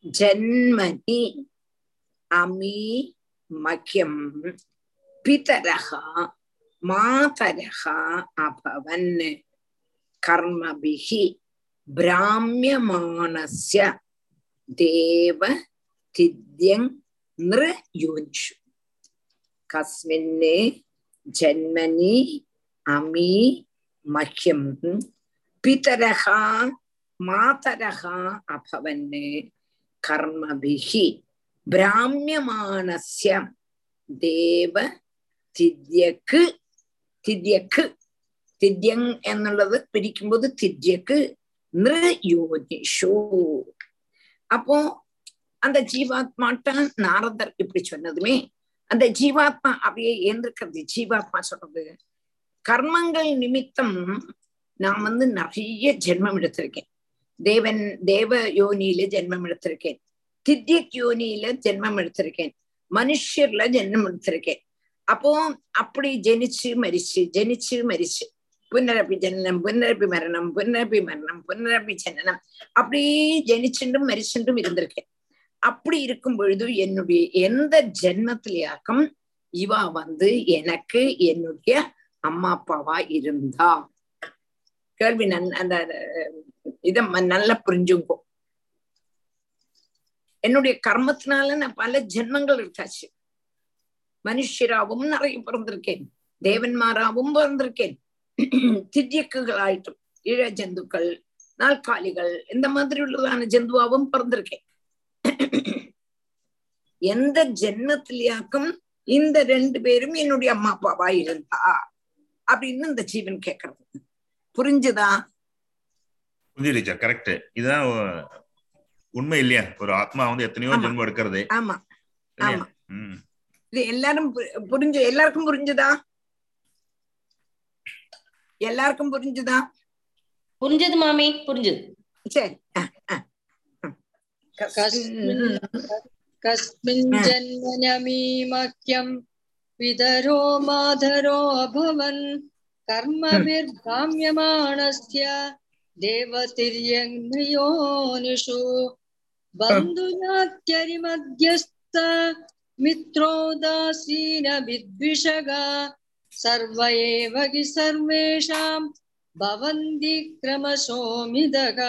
Speaker 2: जन्मनि अमी मह्यं पितरः, मातरः अभवन्। கர்மபிகி பிராமியமானஸ்ய தேவ தித்யங் நிரயுஞ்சு கஸ்மின்னு ஜன்மனி அமி மஹ்யம் பிதரகா மாதரகா அபவன்னு கர்மபிகி பிராமியமானஸ்ய தேவ தித்யக்கு தித்யக்கு തിര്യങ് എന്നുള്ളത് പിരിക്കുമ്പോൾ തിര്യക്ക് നൃയോനിഷു அப்போ அந்த ஜீவாத்மாட்ட நாரதர் இப்படி சொன்னதுமே அந்த ஜீவாத்மா அப்படியே ஏந்திருக்கிறது ஜீவாத்மா சொல்றது கர்மங்கள் நிமித்தம் நான் வந்து நிறைய ஜென்மம் எடுத்திருக்கேன் தேவன் தேவ யோனியில ஜென்மம் எடுத்திருக்கேன் தித்யக் யோனியில ஜென்மம் எடுத்திருக்கேன் மனுஷர்ல ஜென்மம் எடுத்திருக்கேன் அப்போ அப்படி ஜெனிச்சு மரிச்சு ஜெனிச்சு மரிச்சு புனரப்பி ஜனனம் புனரப்பி மரணம் புனரப்பி மரணம் புனரப்பி ஜனனம். அப்படி ஜனிச்சுண்டும் மரிச்சுண்டும் இருந்திருக்கேன். அப்படி இருக்கும் பொழுது என்னுடைய எந்த ஜென்மத்திலேயாக்கம் இவா வந்து எனக்கு என்னுடைய அம்மா அப்பாவா இருந்தா? கேள்வி நன் அந்த இத நல்லா புரிஞ்சுங்கோ. என்னுடைய கர்மத்தினால நான் பல ஜென்மங்கள் இருக்காச்சு மனுஷராவும் நிறைய பிறந்திருக்கேன். தேவன்மாராவும் பிறந்திருக்கேன். ஜந்துக்கள் நாற்காலிகள் இந்த மாதிரி உள்ளதான ஜந்துவாவும் பிறந்திருக்கேன் எந்த ஜென்மத்திலேயாக்கும் இந்த ரெண்டு பேரும் என்னுடைய அம்மா அப்பாவா இருந்தா? அப்படின்னு இந்த ஜீவன் கேக்குறது புரிஞ்சுதா?
Speaker 1: புரியுது டீச்சர் கரெக்ட் இதுதான் உண்மை இல்லையா? ஒரு ஆத்மா வந்து எத்தனையோ. ஜென்மம் எடுக்கிறது.
Speaker 2: ஆமா? ஆமா. இது எல்லாரும் புரிஞ்சு எல்லாருக்கும் புரிஞ்சுதா? எல்லாருக்கும் புரிஞ்சுதா
Speaker 7: புரிஞ்சது மாமி புரிஞ்சது
Speaker 2: சரி அஹ், அஹ்.
Speaker 5: कस्मिन्
Speaker 2: உம்,
Speaker 5: कस्मिन्
Speaker 2: ம்.
Speaker 5: जन्मनमीमह्यं विदरो माधरो अभवन् कर्मभिर्भाम्यमाणस्य देवतिर्यज्ञयोनिषु बन्धुनात्यरिमध्यस्थ मित्रोदासीनविद्विषगा सर्व एव हि सर्वेषां भवन्ति क्रमशोमिदः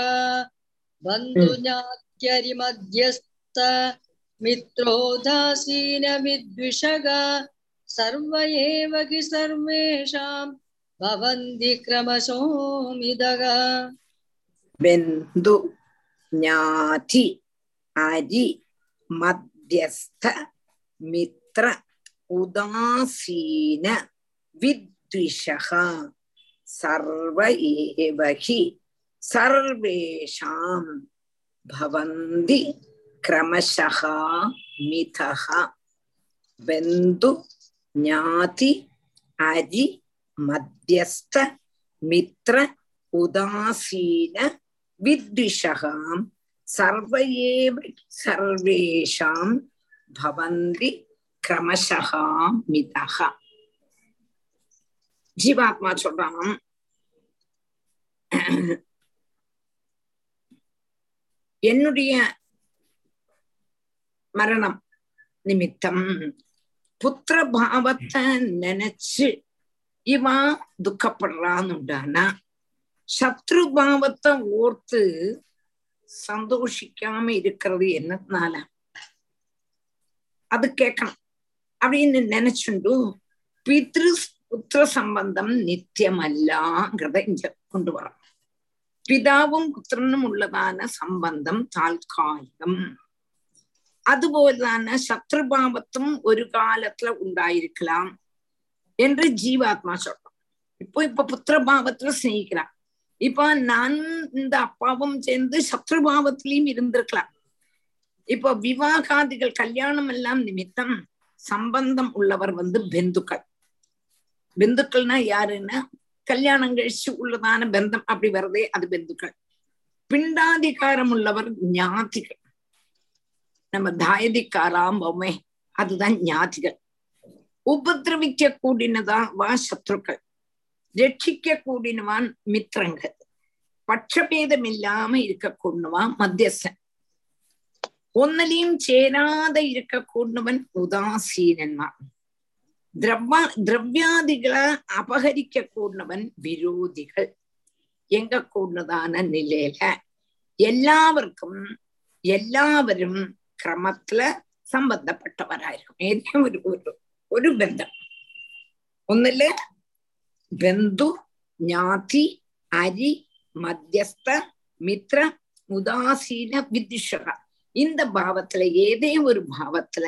Speaker 5: बन्धुजात्यरिमध्यस्थ मित्रो दासीनविद्विषग सर्व एव हि सर्वेषां भवन्ति
Speaker 2: क्रमशोमिदः बिन्दु ज्ञाति अरि मध्यस्थ मित्र उदासीन विद्विषः सर्व एव हि सर्वेषां भवन्ति क्रमशः मिथः। बन्धु ज्ञाति अरि मध्यस्थ, मित्र, उदासीन, विद्विषः सर्व एव सर्वेषां भवन्ति क्रमशः ஜீவாத்மா சொல்றான் என்னுடைய மரணம் நிமித்தம் புத்திர பாவத்தை நினைச்சு இவா துக்கப்படுறான்னுட்டானா சத்ரு பாவத்தை ஓர்த்து சந்தோஷிக்காம இருக்கிறது என்னதுனால? அது கேட்கணும். அப்படின்னு நினைச்சுண்டு பித்ரு പുത്രസംബന്ധം നിത്യമല്ലാങ്കൃത ഇഞ്ച കൊണ്ടുവരണം. പിതാവും പുത്രനും ഉള്ളതാണ് സംബന്ധം താൽക്കാലികം. അതുപോലെ തന്നെ ശത്രുഭാവത്തും ഒരു കാലത്തില് ഉണ്ടായിരിക്കലാം என்று ஜீவாத்மா சொல்றோம் இப்போ இப்ப புத்திரபாவத்துல சிநேகிக்கலாம் இப்ப நான் இந்த அப்பாவும் சேர்ந்து சத்ருபாவத்திலையும் இருந்திருக்கலாம் இப்போ விவாகாதிகள் கல்யாணம் எல்லாம் நிமித்தம் சம்பந்தம் உள்ளவர் வந்து பெந்துக்கள் பெந்துக்கள்னா யாருன்னா கல்யாணம் கழிச்சு உள்ளதான பந்தம் அப்படி வருதே அது பெந்துக்கள். பிண்டாதிகாரம் உள்ளவர் ஞாதிகள் நம்ம தாயதிக்காராம் பொம்மை அதுதான் ஞாதிகள் உபதிரவிக்க கூடினதான் வா சத்ருக்கள். ரட்சிக்க கூடினவான் மித்திரங்கள் பட்சபேதம் இல்லாம இருக்க கூடவான் மத்தியஸ்தன். ഒന്നിലെയും ചേരാതെ ഇരിക്ക കൂടുന്നവൻ ഉദാസീനന്മാർ திரவ திரவியாதிகளை அபகரிக்க கூடவன் விரோதிகள். எங்க கூடதான நிலையில எல்லாவர்க்கும் எல்லாவரும் கிரமத்துல சம்பந்தப்பட்டவராயிருக்கும். ഏതെങ്കിലും ഒരു ഒരു ഒരു ബന്ധം ഒന്നില് ബന്ധു ജ്ഞാതി അരി മധ്യസ്ഥ മിത്ര ഉദാസീന വിദ്യുഷക இந்த பாவத்துல ஏதே ஒரு பாவத்துல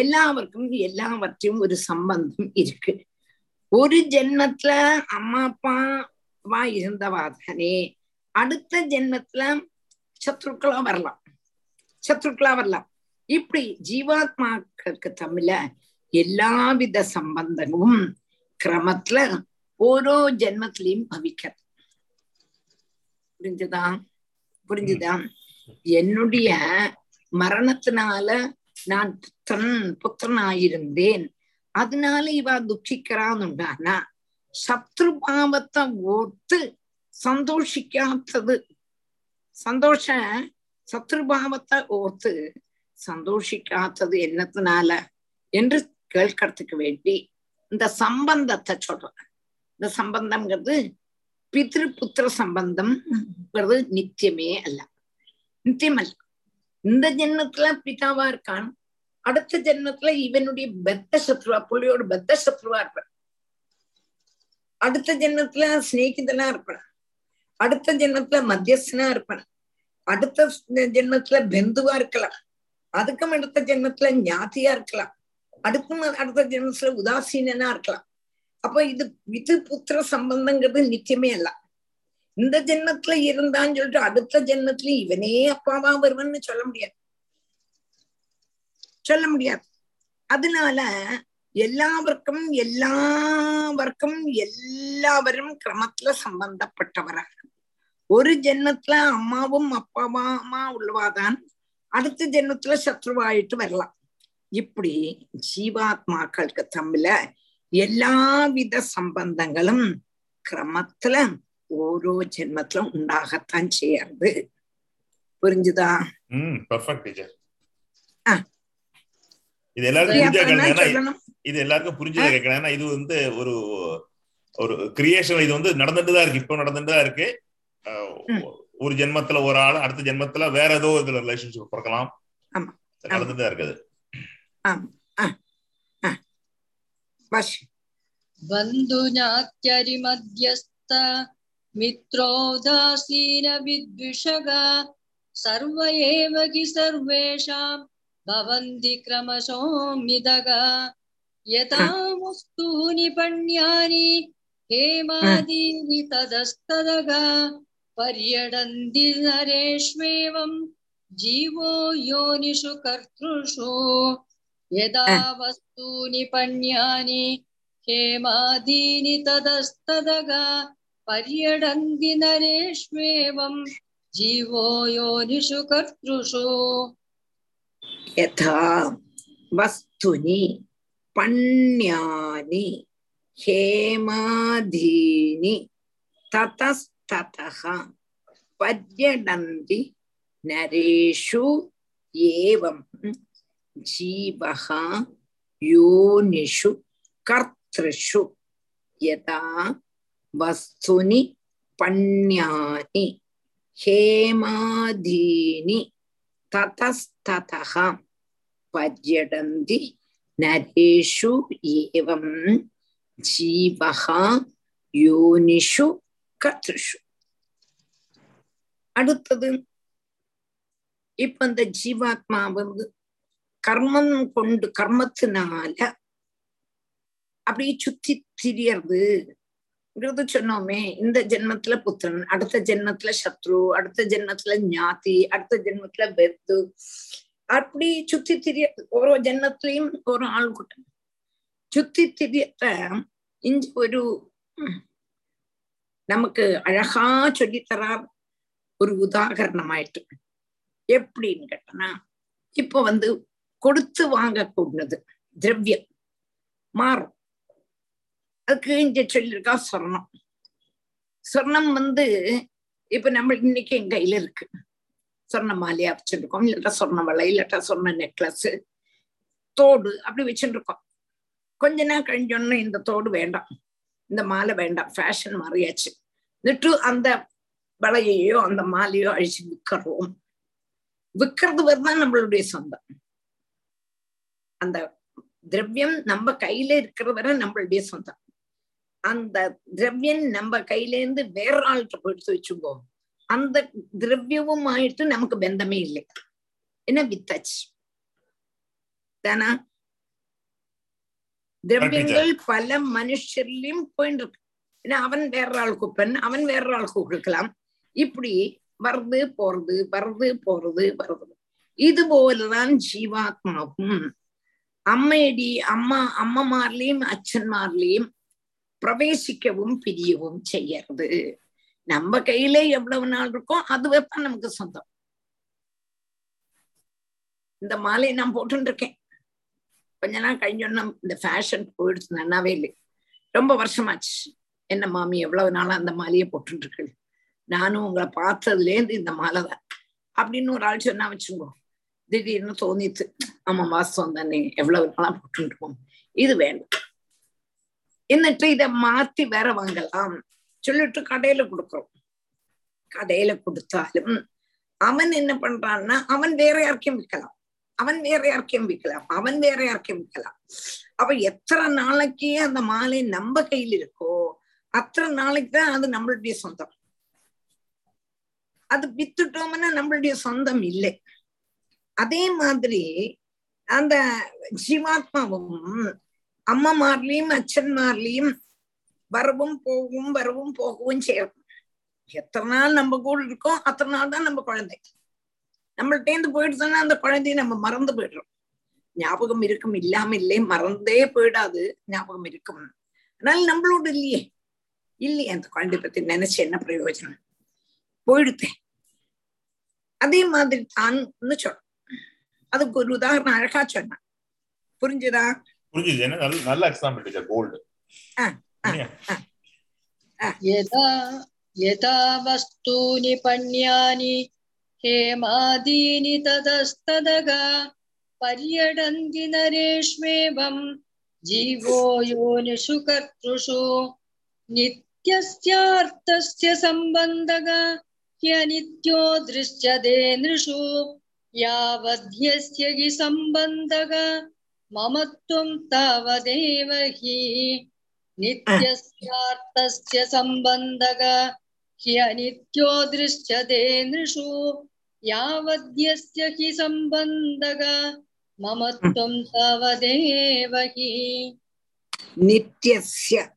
Speaker 2: எல்லாருக்கும் எல்லாவற்றையும் ஒரு சம்பந்தம் இருக்கு. ஒரு ஜென்மத்துல அம்மா அப்பாவா இருந்தவா தானே அடுத்த ஜென்மத்துல சத்ருக்களா வரலாம். சத்ருக்களா வரலாம். இப்படி ஜீவாத்மாக்களுக்கு தமிழ எல்லாவித சம்பந்தமும் கிரமத்துல ஓரோ ஜென்மத்திலையும் பவிக்கிறது புரிஞ்சுதா? புரிஞ்சுதா? என்னுடைய மரணத்தினால நான் புத்திரன் புத்திரனாயிருந்தேன். அதனால இவ துக்கிக்கிறான்னுண்டானா? சத்ருபாவத்தை ஓர்த்து சந்தோஷிக்காத்தது. சந்தோஷ சத்ருபாவத்தை ஓர்த்து சந்தோஷிக்காத்தது என்னத்தினால? என்று கேட்கறதுக்கு வேண்டி இந்த சம்பந்தத்தை சொல்றேன். இந்த சம்பந்தம்ங்கிறது பித்ரு புத்திர சம்பந்தம்ங்கிறது நித்தியமே அல்ல. நித்தியம் அல்ல இந்த ஜென்மத்துல பிதாவா இருக்கான். அடுத்த ஜென்மத்துல இவனுடைய பெத்த சத்ருவா புள்ளியோட பெத்த சத்ருவா இருப்பான். அடுத்த ஜென்மத்துல சிநேகிதனா இருப்பான். அடுத்த ஜென்மத்துல மத்தியஸ்தனா இருப்பான். அடுத்த ஜென்மத்துல பெந்துவா இருக்கலாம். அதுக்கும் அடுத்த ஜென்மத்துல ஞாத்தியா இருக்கலாம். அடுக்கும் அடுத்த ஜென்மத்துல உதாசீனனா இருக்கலாம். அப்ப இது விது புத்திர சம்பந்தங்கிறது நித்தியமே அல்ல. இந்த ஜென்மத்துல இருந்தான்னு சொல்லிட்டு அடுத்த ஜென்மத்திலயும் இவனே அப்பாவா வருவன்னு சொல்ல முடியாது. சொல்ல முடியாது. அதனால எல்லாருக்கும் எல்லாருக்கும் எல்லாவரும் கிரமத்துல சம்பந்தப்பட்டவராக ஒரு ஜென்மத்துல அம்மாவும் அப்பாவாமா உள்ளவாதான் அடுத்த ஜென்மத்துல சத்ருவாயிட்டு வரலாம். இப்படி ஜீவாத்மாக்களுக்கு எல்லா வித சம்பந்தங்களும் கிரமத்துல ஓரோ ஜென்மத்திலும் உண்டாகத்தான் செய்யறது புரிஞ்சுதா
Speaker 1: இது எல்லாருக்கும் இது எல்லாருக்கும் புரிஞ்சதை கேட்கணும் இது வந்து ஒரு ஒரு கிரியேஷன் இது வந்து நடந்துட்டு தான் இருக்கு இப்போ நடந்துட்டு தான் இருக்கு ஒரு ஜென்மத்துல ஒரு ஆள் அடுத்த ஜென்மத்துல வேற ஏதோ இதுல ரிலேஷன்ஷிப் பிறக்கலாம் நடந்துட்டு தான் இருக்குது
Speaker 2: பந்து
Speaker 5: ஞாத்தியரி மத்தியஸ்த मित्रोदासीनविद्विषगा सर्व एव हि सर्वेषां भवन्ति क्रमशोऽमिदगा यथा वस्तूनि पण्यानि हेमादीनि तदस्तदगा पर्यडन्ति नरेष्वेवं जीवो योनिषु कर्तृषु यदा वस्तूनि पण्यानि हेमादीनि तदस्तदगा पर्यडन्ति नरेष्वेवं जीवो योनिषु कर्तृषु।
Speaker 2: यथा वस्तुनि, पण्यानि हेमाधीनि ततस्ततः पर्यडन्ति नरेषु एवं जीवः योनिषु कर्तृषु। यदा வஸ்துனி பண்யானி ஹேமாதீனி ததஸ்ததக பர்யடந்தி நரேஷு ஏவம் ஜீவகா யோனிஷு கத்ருஷு அடுத்தது இப்ப இந்த ஜீவாத்மா வந்து கர்மம் கொண்டு கர்மத்தினால அப்படியே சுத்தி திரியறது சொன்னோமே இந்த ஜென்மத்துல புத்திரன் அடுத்த ஜென்மத்துல சத்ரு அடுத்த ஜென்மத்துல ஞாதி அடுத்த ஜென்மத்துல பெத்து அப்படி சுத்தி திரிய ഓരോ ജന്മത്തിലെയും ഓരോ ആൾക്കൂട്ടം ചുറ്റി തിരിയത്ത ഇഞ്ചി ഒരു ഉം, നമുക്ക് அழகா சொல்லித்தரார் ஒரு உதாகரணமாயிட்டு எப்படின்னு கேட்டனா இப்ப வந்து கொடுத்து வாங்கக்கூடியது திரவியம் மாறும் அதுக்கு இங்க சொல்லியிருக்கா சொர்ணம். சொர்ணம் வந்து இப்ப நம்ம இன்னைக்கு என் கையில இருக்கு. சொர்ண மாலையா வச்சுருக்கோம். இல்லட்டா சொர்ண வலை இல்லட்டா சொர்ண நெக்லஸ் தோடு அப்படி வச்சுருக்கோம். கொஞ்ச நாள் கழிஞ்சோன்னு இந்த தோடு வேண்டாம். இந்த மாலை வேண்டாம். ஃபேஷன் மாறியாச்சு. நிட்டு அந்த வலையையோ அந்த மாலையோ அழிச்சு விற்கிறோம் விற்கிறது வரதான் நம்மளுடைய சொந்தம். அந்த திரவியம் நம்ம கையில இருக்கிற வரை நம்மளுடைய சொந்தம். அந்த திரவியம் நம்ம கையிலேருந்து வேற ஆள்கிட்ட போயிட்டு வச்சுக்கோ. அந்த திரவியவுமாயிட்டு நமக்கு பந்தமே இல்லை. என்ன வித்தாச்சு? தானா? திரவியங்கள் பல மனுஷர்லயும் போயிட்டு இருக்கு ஏன்னா அவன் வேற ஆளுக்கு பெண் அவன் வேற ஆளுக்கு கொடுக்கலாம் இப்படி வருது போறது வருது போறது வருது. இது போலதான் ஜீவாத்மாவும். அம்மையடி அம்மா அம்மமார்லயும் அச்சன்மார்லயும் பிரவேசிக்கவும் பிரியவும் செய்யறது. நம்ம கையில எவ்வளவு நாள் இருக்கோ அதுவேதான் நமக்கு சொந்தம். இந்த மாலையை நான் போட்டுட்டு இருக்கேன் கொஞ்ச நாள் கழிஞ்சோன்னா இந்த ஃபேஷன் போயிடுச்சு நன்னாவே இல்லை. ரொம்ப வருஷமாச்சு. என்ன மாமி எவ்வளவு நாளா அந்த மாலையை போட்டுட்டு இருக்கு நானும் உங்களை பார்த்ததுலேருந்து இந்த மாலை தான். அப்படின்னு ஒரு ஆள் சொன்னா வச்சுக்கோ. திடீர்னு தோணித்து ஆமா வாஸ்தவம் தானே. எவ்வளவு நாளா போட்டுட்டு இருக்கோம் இது வேண்டாம் എന്നിട്ട് இத மாத்தி வேற வாங்கலாம் சொல்லிட்டு கடையில கொடுக்குறோம் கடையில கொடுத்தாலும் அவன் என்ன பண்றான்னா அவன் வேற யாருக்கும் விற்கலாம் அவன் வேற யாருக்கும் விற்கலாம் அவன் வேற யாருக்கும் விற்கலாம் அப்ப எத்தனை நாளைக்கு அந்த மாலை நம்ம கையில் இருக்கோ அத்தனை நாளைக்கு தான் அது நம்மளுடைய சொந்தம் அது வித்துட்டோம்னா நம்மளுடைய சொந்தம் இல்லை அதே மாதிரி அந்த ஜீவாத்மாவும் അമ്മമാരിലെയും അച്ഛന്മാരിലെയും வரவும் போகவும் வரவும் போகவும் செய்யறோம் எத்தனை நாள் நம்ம கூட இருக்கோம் அத்தனை நாள் தான் நம்ம குழந்தை நம்மள்டேந்து போயிடுச்சுன்னா அந்த குழந்தைய நம்ம மறந்து போயிடுறோம் ஞாபகம் இருக்கும் இல்லாம இல்லை மறந்தே போயிடாது ஞாபகம் இருக்கும் அதனால நம்மளோட இல்லையே இல்லையே அந்த குழந்தை பத்தி நினைச்சு என்ன பிரயோஜனம் போயிடுத்தேன் அதே மாதிரி தான்னு சொல்றோம் அதுக்கு ஒரு உதாரணம் அழகா சொன்னான் புரிஞ்சுதா
Speaker 1: புரிஞ்சுது என்ன நல்ல நல்ல எக்ஸாம்பிள் டீச்சர் கோல்டு
Speaker 5: यदा यदा वस्तूनि पण्यानि हेमादीनि ततस्तदगा पर्यटन्ति नरेष्वेवं जीवो योनिषु कर्तृषु नित्यस्यार्थस्य सम्बन्धगा ह्यनित्यो दृश्यते नृषु यावद्यस्य हि सम्बन्धगा ममत्वं तावदेव हि नित्यस्यार्थस्य सम्बन्धगा ह्यनित्यो दृश्यते नृषु यावद्यस्य हि सम्बन्धगा ममत्वं तावदेव हि
Speaker 2: नित्यस्य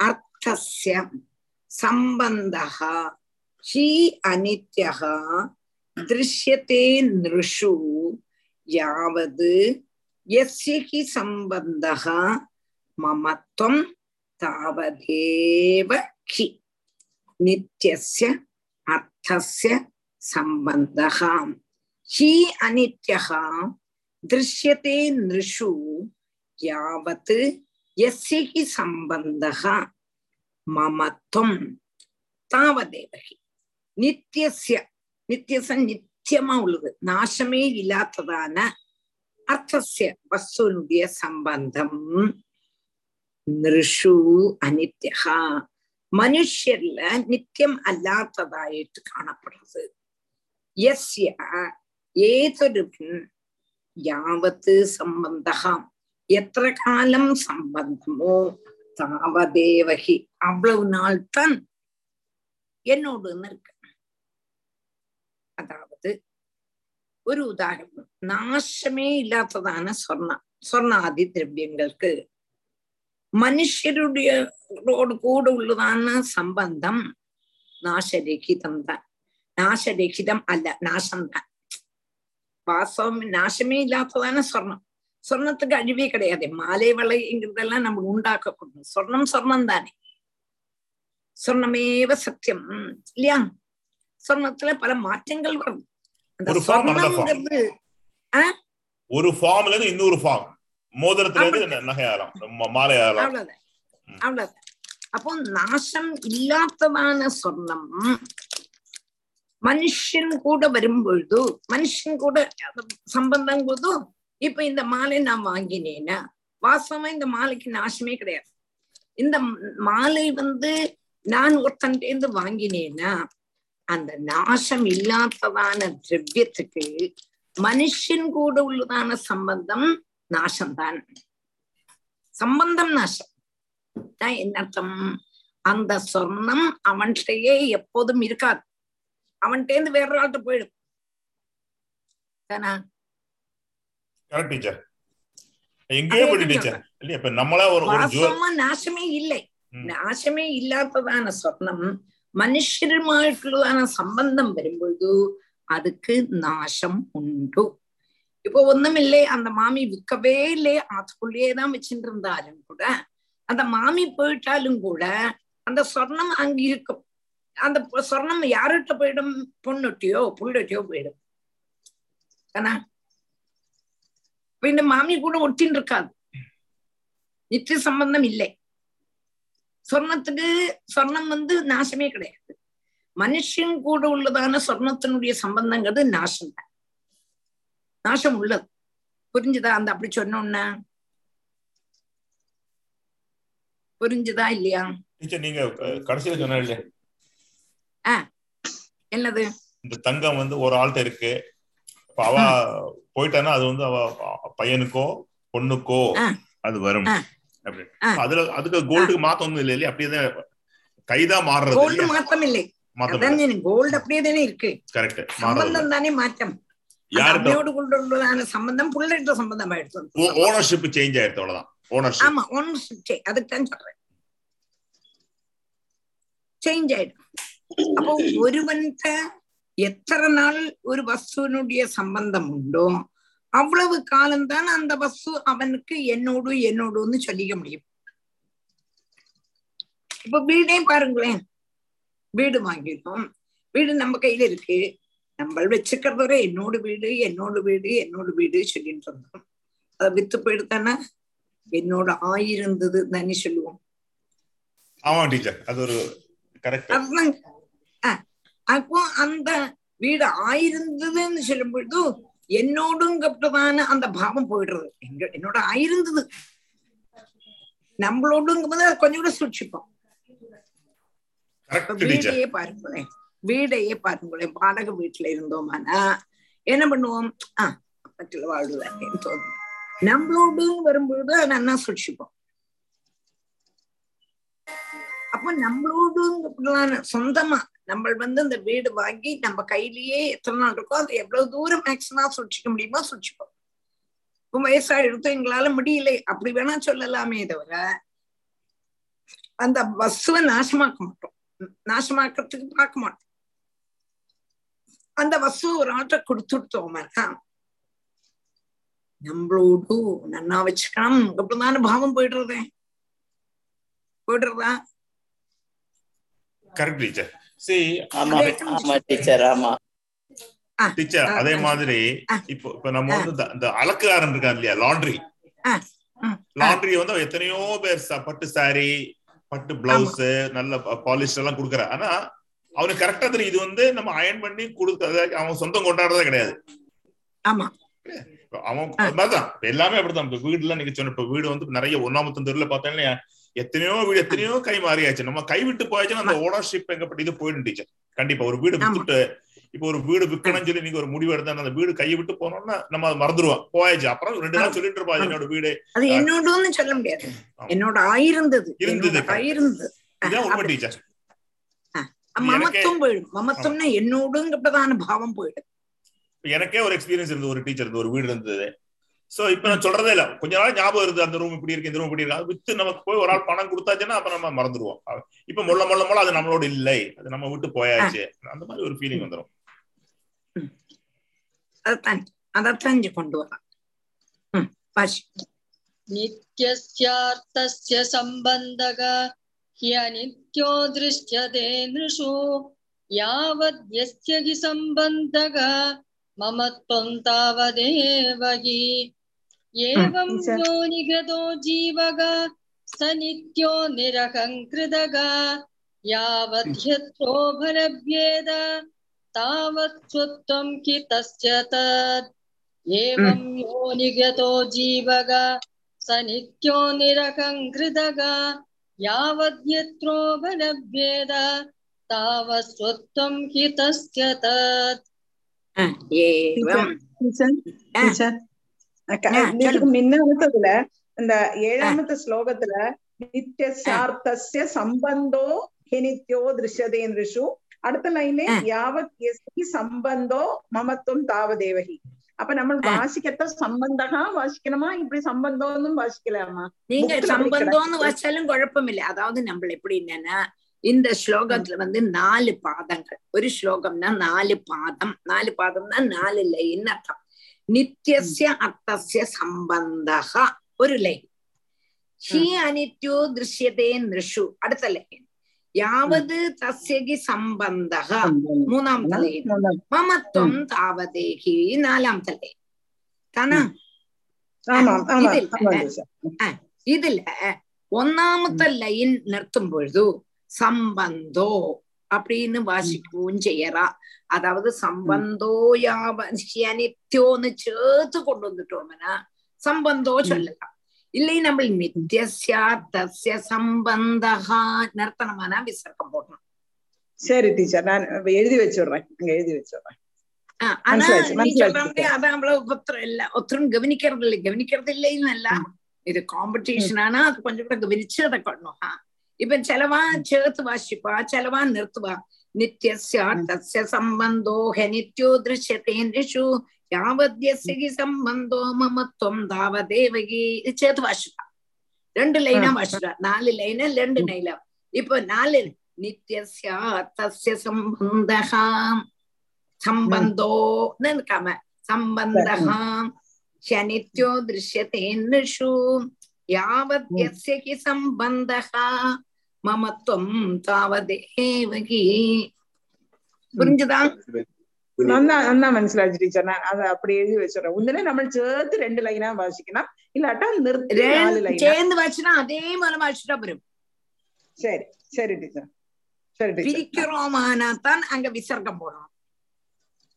Speaker 2: अर्थस्य सम्बन्धः हि अनित्यः दृश्यते नृषु यावद् யஸ்யி சம்பந்தா மமத்வம் தாவதேவ ஹி நித்யஸ்ய அர்த்தஸ்ய சம்பந்தா ஹி அனித்யகா திருஷ்யத்தே நிருஷு யாவத் எஸ்ய ஹி சம்பந்தா மமத்வம் தாவதேவ ஹி நித்யஸ்ய நித்தியசன் நித்தியமா உள்ளது நாசமே இல்லாததான அர்த்தசிய வஸ்துனுடைய சம்பந்தம் நிருஷு அனித்யகா மனுஷர்ல நித்தியம் அல்லாததாயிட்டு காணப்படுறது எஸ்ய ஏதொருவன் யாவத்து சம்பந்தகாம் எத்த காலம் சம்பந்தமோ தாவதேவகி அவ்வளவு நாள் தான் என்னோடுன்னு இருக்கு அதாவது ஒரு உதாரணம் நாசமே இல்லாததான சொர்ணம் சொர்ணாதி திரவியங்களுக்கு மனுஷருடைய கூட உள்ளதான சம்பந்தம் நாசரகிதம் தான் நாசரகிதம் அல்ல நாசம்தான் வாசம் நாசமே இல்லாததான சொர்ணம் சொர்ணத்துக்கு அழிவே கிடையாது மாலை வளைங்கிறதெல்லாம் நம்ம உண்டாக்கக்கூடும் சொர்ணம் சொர்ணம் தானே சொர்ணமேவ சத்தியம் இல்லையா சொர்ணத்துல பல மாற்றங்கள் வரும்
Speaker 1: ஒரு ஒரு ஃபார்ம்ல இருந்து இன்னொரு ஃபார்ம் மோதிரத்துல இருந்து நகையாலாம் மாலையாலாம்
Speaker 2: அவ்வளவுதான். அப்போ நாசம் இல்லாததான சொர்ணம். மனுஷன் கூட வரும்பொழுது மனுஷன் கூட சம்பந்தம் போது இப்ப இந்த மாலை நான் வாங்கினேன்னா வாசமா இந்த மாலைக்கு நாசமே கிடையாது. இந்த மாலை வந்து நான் ஒருத்தன்டேந்து வாங்கினேன்னா அந்த நாசம் இல்லாததான திரவியத்துக்கு மனுஷன் கூட உள்ளதான சம்பந்தம் நாசம்தான். சம்பந்தம் நாசம். நான் என்ன அர்த்தம்? அந்த சொர்ணம் அவன்கிட்டயே எப்போதும் இருக்காது. அவன்கிட்டேந்து வேற ஆள்கிட்ட போயிடும். தானா? தான் நாசமே இல்லை. நாசமே இல்லாததான சொர்ணம் മനുഷ്യരുമായിട്ടുള്ളതാണ് സംബന്ധം വരുമ്പോഴു அதுக்கு நாசம் உண்டு இப்போ ஒண்ணுமில்லை அந்த மாமி விற்கவே இல்லை அதுக்குள்ளேயே தான் வச்சுட்டு இருந்தாலும் கூட அந்த மாமி போயிட்டாலும் கூட அந்த சொர்ணம் அங்க இருக்கும் அந்த சொர்ணம் யார்கிட்ட போயிடும் பொண்ணுட்டியோ புள்ளட்டியோ போயிடும் ஆனா இந்த மாமி கூட ஒட்டின்னு இருக்காது நித்திய சம்பந்தம் இல்லை சொர்ணத்துக்கு சொர்ணம் வந்து நாசமே கிடையாது. மனுஷன் கூட உள்ளதான சொர்ணத்தினுடைய சம்பந்தங்கிறது நாசம் தான். நாசம் உள்ளது. புரிஞ்சுதா? அந்த அப்படி சொன்னோன்ன? புரிஞ்சுதா இல்லையா?
Speaker 1: நீங்க கடைசியில சொன்ன இல்லையா
Speaker 2: என்னது?
Speaker 1: இந்த தங்கம் வந்து ஒரு ஆள்கிட்ட இருக்கு. அவ போயிட்டான்னா அது வந்து அவ பையனுக்கோ பொண்ணுக்கோ. அது வரும். அதுல அதுக்கு கோல்டுக்கு மாத்தம் ஒண்ணும் இல்லை இல்லையா அப்படியே கைதான் மாறுறது
Speaker 2: கோல்டு? மாத்தம் இல்லை கோல்டு அப்படியே தானே இருக்கு.
Speaker 1: கரெக்ட்
Speaker 2: சம்பந்தம் தானே மாற்றம். அம்மையோடு கொண்டுள்ளதான சம்பந்தம் புள்ளிட்ட சம்பந்தம் ஆயிடுச்சு.
Speaker 1: ஓனர்ஷிப் சேஞ்ச் ஆயிடுது அவ்வளவுதான். ஓனர்ஷிப்
Speaker 2: ஆமா ஒன்னு அதுக்கு தான் சொல்றேன். சேஞ்ச் ஆயிடும் அப்போ ஒருவன்கிட்ட எத்தனை நாள் ஒரு வஸ்துவனுடைய சம்பந்தம் உண்டோ அவ்வளவு காலம்தான் அந்த வஸ்து அவனுக்கு என்னோடு என்னோடுன்னு சொல்லிக்க முடியும். இப்ப வீடே பாருங்களேன். வீடு வாங்கிட்டோம் வீடு நம்ம கையில இருக்கு. நம்ம வச்சுக்கிறது வரை என்னோட வீடு என்னோட வீடு என்னோட வீடு சொல்லிட்டு இருந்தோம். அதை வித்து போயிடுத்தானே என்னோட ஆயிருந்தது தானே சொல்லுவோம்.
Speaker 1: ஆமா டீச்சர். அது ஒரு
Speaker 2: அப்போ அந்த வீடு ஆயிருந்ததுன்னு சொல்லும் பொழுது என்னோடுங்கப்பட்டதான அந்த பாவம் போயிடுறது. எங்க என்னோட ஆயிருந்தது. நம்மளோடுங்கும்போது அது கொஞ்சம் கூட சூட்சிப்போம். வீடையே பாருங்களேன். வீடையே பாருங்களேன். வாடகை வீட்டுல இருந்தோமானா என்ன பண்ணுவோம்? ஆஹ் பக்கத்துல வாழ்வுதானேன்னு தோணும். நம்மளோடுன்னு வரும்பொழுது அதை நல்லா சூட்சிப்போம். அப்ப நம்மளோடு சொந்தமா நம்ம வந்து இந்த வீடு வாங்கி நம்ம கையிலேயே எத்தனை நாள் இருக்கோ அதை எவ்வளவு தூரம் மேக்சிமம் சூட்சிக்க முடியுமோ சூட்சிப்போம் இப்போ வயசா எடுத்து எங்களால முடியல. அப்படி வேணா சொல்லலாமே தவிர அந்த வஸ்துவை நாசமாக்க மாட்டோம். நாசமாக்கிறதுக்கு பார்க்க மாட்டோம். அந்த வஸ்துவை ஒரு ஆட்டை கொடுத்துட்டோம்னா நம்மளோடு நன்னா வச்சுக்கணும். அப்படிதான பாவம் போயிடுறதே. போயிடுறதா?
Speaker 1: கரெக்ட் டீச்சர் சரி
Speaker 8: ஆமா ஆமா டீச்சர் ஆமா.
Speaker 1: டீச்சர்
Speaker 2: ஆ,
Speaker 1: அதே. மாதிரி. இப்போ இப்ப நம்ம வந்து இந்த- அலக்குகாரன் இருக்கான் இல்லையா? லாண்ட்ரி லாண்ட்ரி வந்து எத்தனையோ பேர் பட்டு சாரி பட்டு பிளவுஸ் நல்ல பாலிஷ் எல்லாம் கொடுக்குற ஆனா அவனுக்கு கரெக்டா தெரியும். இது வந்து நம்ம அயன் பண்ணி கொடுக்க அவன் சொந்தம் கொண்டாடுறதே கிடையாது. அவன் மாதிரிதான். எல்லாமே அப்படிதான். இப்ப வீடுல நீங்க சொன்ன இப்ப வீடு வந்து நிறைய ஒன்னாமத்தம் தெருல பார்த்தேன் எத்தனையோ வீடு எத்தனையோ கை மாறியாச்சு. நம்ம கை விட்டு போயாச்சுன்னா அந்த ஓனர்ஷிப் எங்கப்பட்ட இது போயிடும் டீச்சர் கண்டிப்பா. ஒரு வீடு. வித்துட்டு இப்போ ஒரு வீடு விற்கணும்னு சொல்லி நீங்க ஒரு முடிவு எடுத்தா அந்த வீடு கையை விட்டு போனோம்னா நம்ம அதை மறந்துருவோம். போயாச்சு. அப்புறம் ரெண்டு நாள் சொல்லிட்டு இருப்பா. என்னோட வீடு.
Speaker 2: அது என்னோடன்னு சொல்ல முடியாது. என்னோட ஆயிருந்தது.
Speaker 1: இருந்தது,
Speaker 2: ஆயிருந்தது.
Speaker 1: இதான் உண்மை. டீச்சர்
Speaker 2: மமத்துவம் போயிடும். மமத்துவம்னா என்னோடுங்கப்பட்டதான பாவம் போயிடும்.
Speaker 1: எனக்கே ஒரு எக்ஸ்பீரியன்ஸ் இருந்தது. ஒரு டீச்சர் இருந்தது. ஒரு வீடு இருந்தது. சோ இப்ப நான் சொல்றதே இல்ல. கொஞ்ச நாள் ஞாபகம் இருக்கு அந்த ரூம் இப்படி இருக்கு இந்த ரூம் இப்படி இருக்கு. வித்து நமக்கு போய் ஒரு ஆள் பணம் கொடுத்தாச்சுன்னா அப்ப நம்ம மறந்துடுவோம். இப்ப முள்ள முள்ள முள்ள அது நம்மளோட இல்லை. அது நம்ம விட்டு போயாச்சு. அந்த மாதிரி ஒரு ஃபீலிங் வந்துடும்
Speaker 2: அதத்தான் கொண்டு வரலாம்
Speaker 5: சம்பந்தக ஹியநித்யோ திருஷ்யதே நிருஷு யாவத் யஸ்ய ஹி சம்பந்தக மமத்வம் தாவதேவகி एवं यो निगतो जीवग स नित्यो निरहङ्कृतग यावद्यत्रोभरभ्येद तावत्सुत्वं कि तस्य तत्। एवं यो निगतो जीवग स नित्यो निरहङ्कृतग यावद्यत्रोभरभ्येद तावत्सुत्वं हि तस्य तत्।
Speaker 6: hmm,
Speaker 2: एवं।
Speaker 6: hmm.
Speaker 2: சொல்லுங்க.
Speaker 6: முன்னாமத்ததுல இந்த ஏழாமத்த ஸ்லோகத்துல நித்தியசார்த்தஸ்ய சம்பந்தோ ஹினித்யோ திருஷ்யதேந்திரிஷு. அடுத்த லைன்ல
Speaker 2: ஆ.
Speaker 6: யாவத் எஸ்கி சம்பந்தோ மமத்துவம் தாவதேவகி. அப்ப நம்ம
Speaker 2: ஆ.
Speaker 6: வாசிக்கத்த சம்பந்தகா வாசிக்கணுமா? இப்படி சம்பந்தம்னு வாசிக்கலாமா?
Speaker 2: நீங்க சம்பந்தம்னு
Speaker 6: கிடக்கு.
Speaker 2: வச்சாலும் குழப்பம் இல்லை அதாவது நம்ம எப்படி என்னன்னா இந்த ஸ்லோகத்துல வந்து நாலு பாதங்கள். ஒரு ஸ்லோகம்னா நாலு பாதம். நாலு பாதம்னா நாலு லைன் அர்த்தம். നിത്യസ്യ അർത്ഥസ്യ സംബന്ധ ഒരു ലൈൻ ഹി അനിത്യോ ദൃശ്യത്തെ നൃഷു അടുത്ത ലൈൻ യാവത് തസ്യകി സംബന്ധ മൂന്നാമത്തെ ലൈൻ മമത്വം താവതേഹി നാലാമത്തെ ലൈൻ தானா இதுல ஒன்னாமத்த லைன் நிறுத்தும் பொழுது சம்பந்தோ அப்படின்னு வாசிக்கவும் செய்யறா அதாவது சம்பந்தோ யாவனித்யோன்னு சேர்த்து கொண்டு வந்துட்டோம்னா சம்பந்தோ சொல்லலாம் இல்லை நம்ம நித்தியஸ்யா தஸ்ய சம்பந்தகா நிறுத்தனமான விசர்க்கம் போடணும்
Speaker 6: சரி டீச்சர் நான் எழுதி வச்சுடுறேன் இங்க எழுதி வச்சுடுறேன்
Speaker 2: ആ, ആനാ
Speaker 6: മനസ്സിലായി,
Speaker 2: നീ
Speaker 6: മനസ്സിലായി.
Speaker 2: ചൊല്ലുമ്പോ അത് നമ്മള് ഒത്തിരി ഇല്ല ഒത്തിരി ഗവനിക്കരുതില്ല ഗവനിക്കരുതില്ല എന്നല്ല ഇത് കോമ്പറ്റീഷൻ ആണ് അത് കൊഞ്ചം കൂടെ ഗവനിച്ച് അതൊക്കെ ആ ഇപ്പൊ ചെലവാ ചേർത്ത് വാശിപ്പാ ചെലവാ नित्यस्यार्थस्य सम्बन्धो ह्यनित्यो दृश्यते नृषु। यावद्यस्य हि सम्बन्धो मम त्वं तावदेव हि। चेत् वाशुरा ரெண்டு லைனா வாசுரா நாலு லைனா ரெண்டு நைலா இப்போ நாலு நித்தியஸ்யார்த்தஸ்ய சம்பந்தகா சம்பந்தோன்னு இருக்காம சம்பந்தகா ஹ்யநித்யோ திருஷ்யதே நிஷு யாவத் யஸ்ய ஹி சம்பந்தகா மம துவம் தாவதேவகி புரிஞ்சுதா
Speaker 6: നന്നാ മനസ്സിലാക്കി ടീച്ചർ ഞാൻ അത് അപ്പടി എഴുതി വെച്ചോളാം ഒന്നിനെ നമ്മൾ ചേർത്ത് രണ്ട് ലൈനാ വാശിക്കണം ഇല്ലാട്ടോ നിർത്തി
Speaker 2: ചേർന്ന് വാശിക്കണം അതേപോലെ വാശിച്ചാ വരും
Speaker 6: ശരി ശരി ടീച്ചർ ശരി
Speaker 2: பிரிக்கிறோமானாத்தான் அங்க விசர்க்கம் போடணும்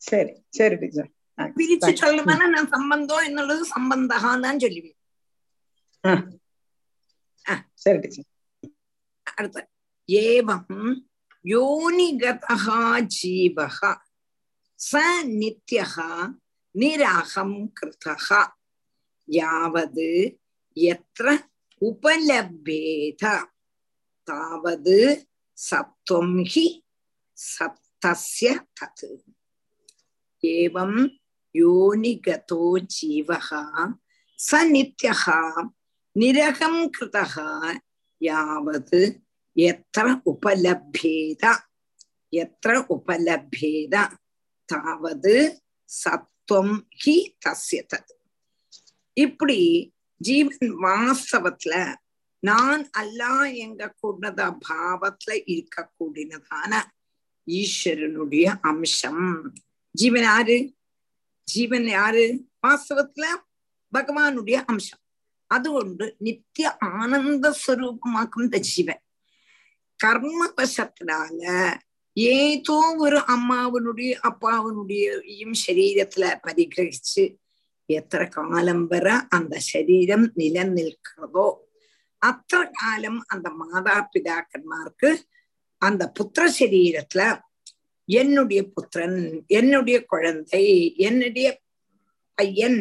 Speaker 6: சரி சரி டீச்சர்
Speaker 2: பிரிச்சு சொல்லுவேன்னா நான் சம்பந்தம் என்னது சம்பந்தகான்னு சொல்லுவேன்
Speaker 6: சரி டீச்சர்
Speaker 2: அர்த்த ஏவம் யோனிகதா ஜீவக ச நித்யகா நிராகம் கிருத்தகா யாவது எத்திர உபலபேத தாவது சத்வம் ஹி சப்தஸ்ய தத். ஏவம் யோனிகதோ ஜீவகா ச நித்யகா நிரகம் கிருதகா யாவது எத்திர உபலபேத எத்திர உபலபேத தாவது சத்துவம் ஹி தஸ்ய தத் இப்படி ஜீவன் வாஸ்தவத்துல நான் அல்லா எங்க கூடத பாவத்துல இருக்க கூடினதான ஈஸ்வரனுடைய அம்சம் ஜீவன் யாரு ஜீவன் யாரு வாஸ்தவத்துல பகவானுடைய அம்சம் അതുകൊണ്ട് നിത്യ ആനന്ദ സ്വരൂപമാക്കുന്ന ജീവൻ. கர்மவசத்தினால ஏதோ ஒரு அம்மாவனுடைய அப்பாவனுடையும் சரீரத்துல பரிகிரகிச்சு எத்த காலம் வர அந்த சரீரம் நிலநிற்கிறதோ அத்த காலம் அந்த மாதா பிதாக்கன்மார்க்கு அந்த புத்திர சரீரத்துல என்னுடைய புத்திரன் என்னுடைய குழந்தை என்னுடைய பையன்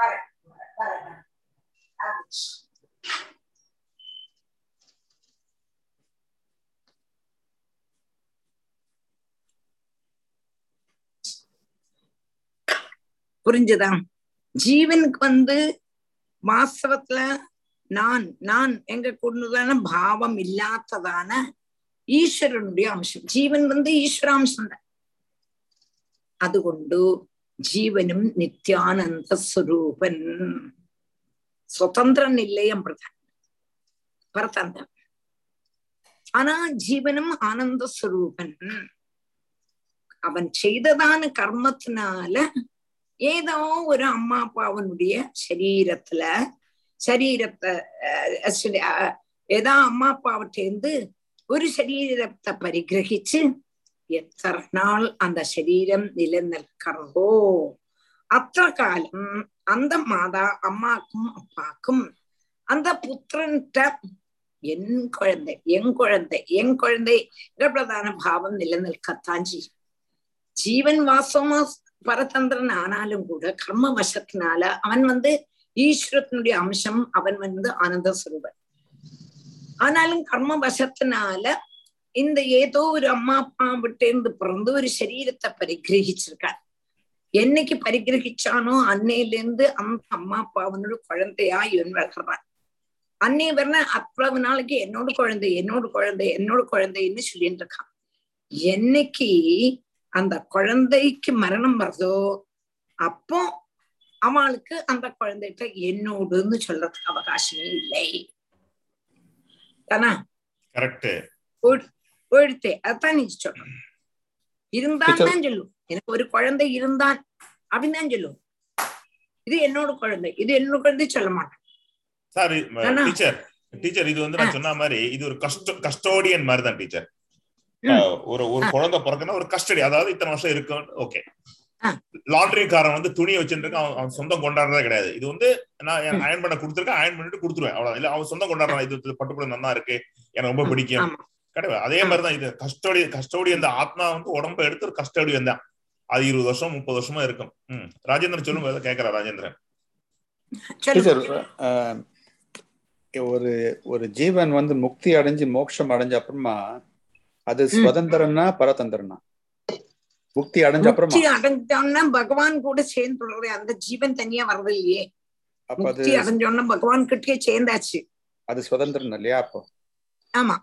Speaker 2: para, para, para. Ouch. புரிஞ்சுதா ஜீவனுக்கு வந்து வாஸ்தவத்துல நான் நான் எங்க கொண்டுதான பாவம் இல்லாததான ஈஸ்வரனுடைய அம்சம் ஜீவன் வந்து ஈஸ்வராம்சம் தான் அதுகொண்டு ജീവനും നിത്യാനന്ദ സ്വരൂപൻ സ്വതന്ത്രൻ இல்லையம் பிரதான் பரதந்தன் ஆனா ஜீவனும் ஆனந்த ஸ்வரூபன் அவன் செய்ததான கர்மத்தினால ஏதோ ஒரு அம்மா அப்பாவனுடைய சரீரத்துல சரீரத்தை ஏதோ அம்மா அப்பாவட்டேந்து ஒரு சரீரத்தை பரிகிரகிச்சு എത്ര നാൾ അന്ത ശരീരം നിലനിൽക്കറോ അത്ര കാലം അന്ത മാതാ അമ്മാക്കും അപ്പാക്കും அந்த புத்திரன்கிட்ட என் குழந்தை என் குழந்தை என் குழந்தை பிரதான பாவம் நிலநிற்கத்தான் செய்யும் ஜீவன் வாசமா பரதந்திரன் ஆனாலும் கூட கர்ம வசத்தினால அவன் வந்து ஈஸ்வரத்தினுடைய அம்சம் அவன் வந்து ஆனந்த சுரூபன் ஆனாலும் கர்ம வசத்தினால இந்த ஏதோ ஒரு அம்மா அப்பா விட்டேந்து பிறந்து ஒரு சரீரத்தை பரிகிரகிச்சிருக்கான் என்னைக்கு பரிகிரகிச்சானோ அன்னையிலிருந்து அந்த அம்மா அப்பா அவனோட குழந்தையா இவன் வளர்றான் அன்னை வர்ற அவ்வளவு நாளைக்கு என்னோட குழந்தை என்னோட குழந்தை என்னோட குழந்தைன்னு சொல்லிட்டு இருக்கான். என்னைக்கு அந்த குழந்தைக்கு மரணம் வருதோ அப்போ அவளுக்கு அந்த குழந்தைகிட்ட என்னோடுன்னு சொல்றதுக்கு அவகாசமே இல்லை. தானா?
Speaker 1: கரெக்ட்
Speaker 2: போயிடுத்தே அதான் நீ சொல்றேன் இருந்தான் தான் சொல்லும். எனக்கு ஒரு குழந்தை இருந்தான் அப்படின்னு தான் சொல்லும். இது என்னோட குழந்தை. இது என்னோட குழந்தை சொல்ல மாட்டேன்.
Speaker 1: சார் டீச்சர் டீச்சர் இது வந்து நான் சொன்ன மாதிரி இது ஒரு கஸ்டோ கஸ்டோடியன் மாதிரி தான் டீச்சர். ஒரு ஒரு. குழந்தை பிறக்குன்னா ஒரு கஸ்டடி. அதாவது இத்தனை வருஷம் இருக்கும் ஓகே
Speaker 2: ஆ.
Speaker 1: லாண்ட்ரிக்காரன் வந்து துணி வச்சுருக்கான் அவன் அவன் சொந்தம் கொண்டாடுறதே கிடையாது. இது வந்து நான் அயன் பண்ண கொடுத்துருக்கேன். அயன் பண்ணிட்டு கொடுத்துருவேன். அவ்வளவு இல்ல அவன் சொந்தம் கொண்டாடுறான். இது பட்டுப்புள்ள நல்லா இருக்கு. எனக்கு ரொம்ப பிடிக்கும். கிடையாது அதே மாதிரிதான் இது. கஸ்டோடி கஸ்டோடி அந்த ஆத்மா வந்து உடம்ப எடுத்து ஒரு கஸ்டோடியன் தான். அது இருபது வருஷம் முப்பது வருஷமா இருக்கும். ம். ராஜேந்திரன் சொல்லுங்க ஏதோ கேட்கறா ராஜேந்திரன்.
Speaker 9: ஒரு ஒரு ஜீவன் வந்து முக்தி அடைஞ்சு மோட்சம் அடைஞ்ச அப்புறமா அது சுதந்திரம்னா பரதந்திரம்னா முக்தி அடைஞ்ச அப்புறமா?
Speaker 2: முக்தி அடைஞ்சோன்னா பகவான் கூட சேர்ந்துடுறது அந்த ஜீவன் தனியா வர்றது இல்லையே
Speaker 9: அப்ப அது
Speaker 2: முக்தி அடைஞ்சோன்னா பகவான் கிட்டே சேர்ந்தாச்சு.
Speaker 9: அது சுதந்திரம் இல்லையா அப்போ?
Speaker 2: ஆமா.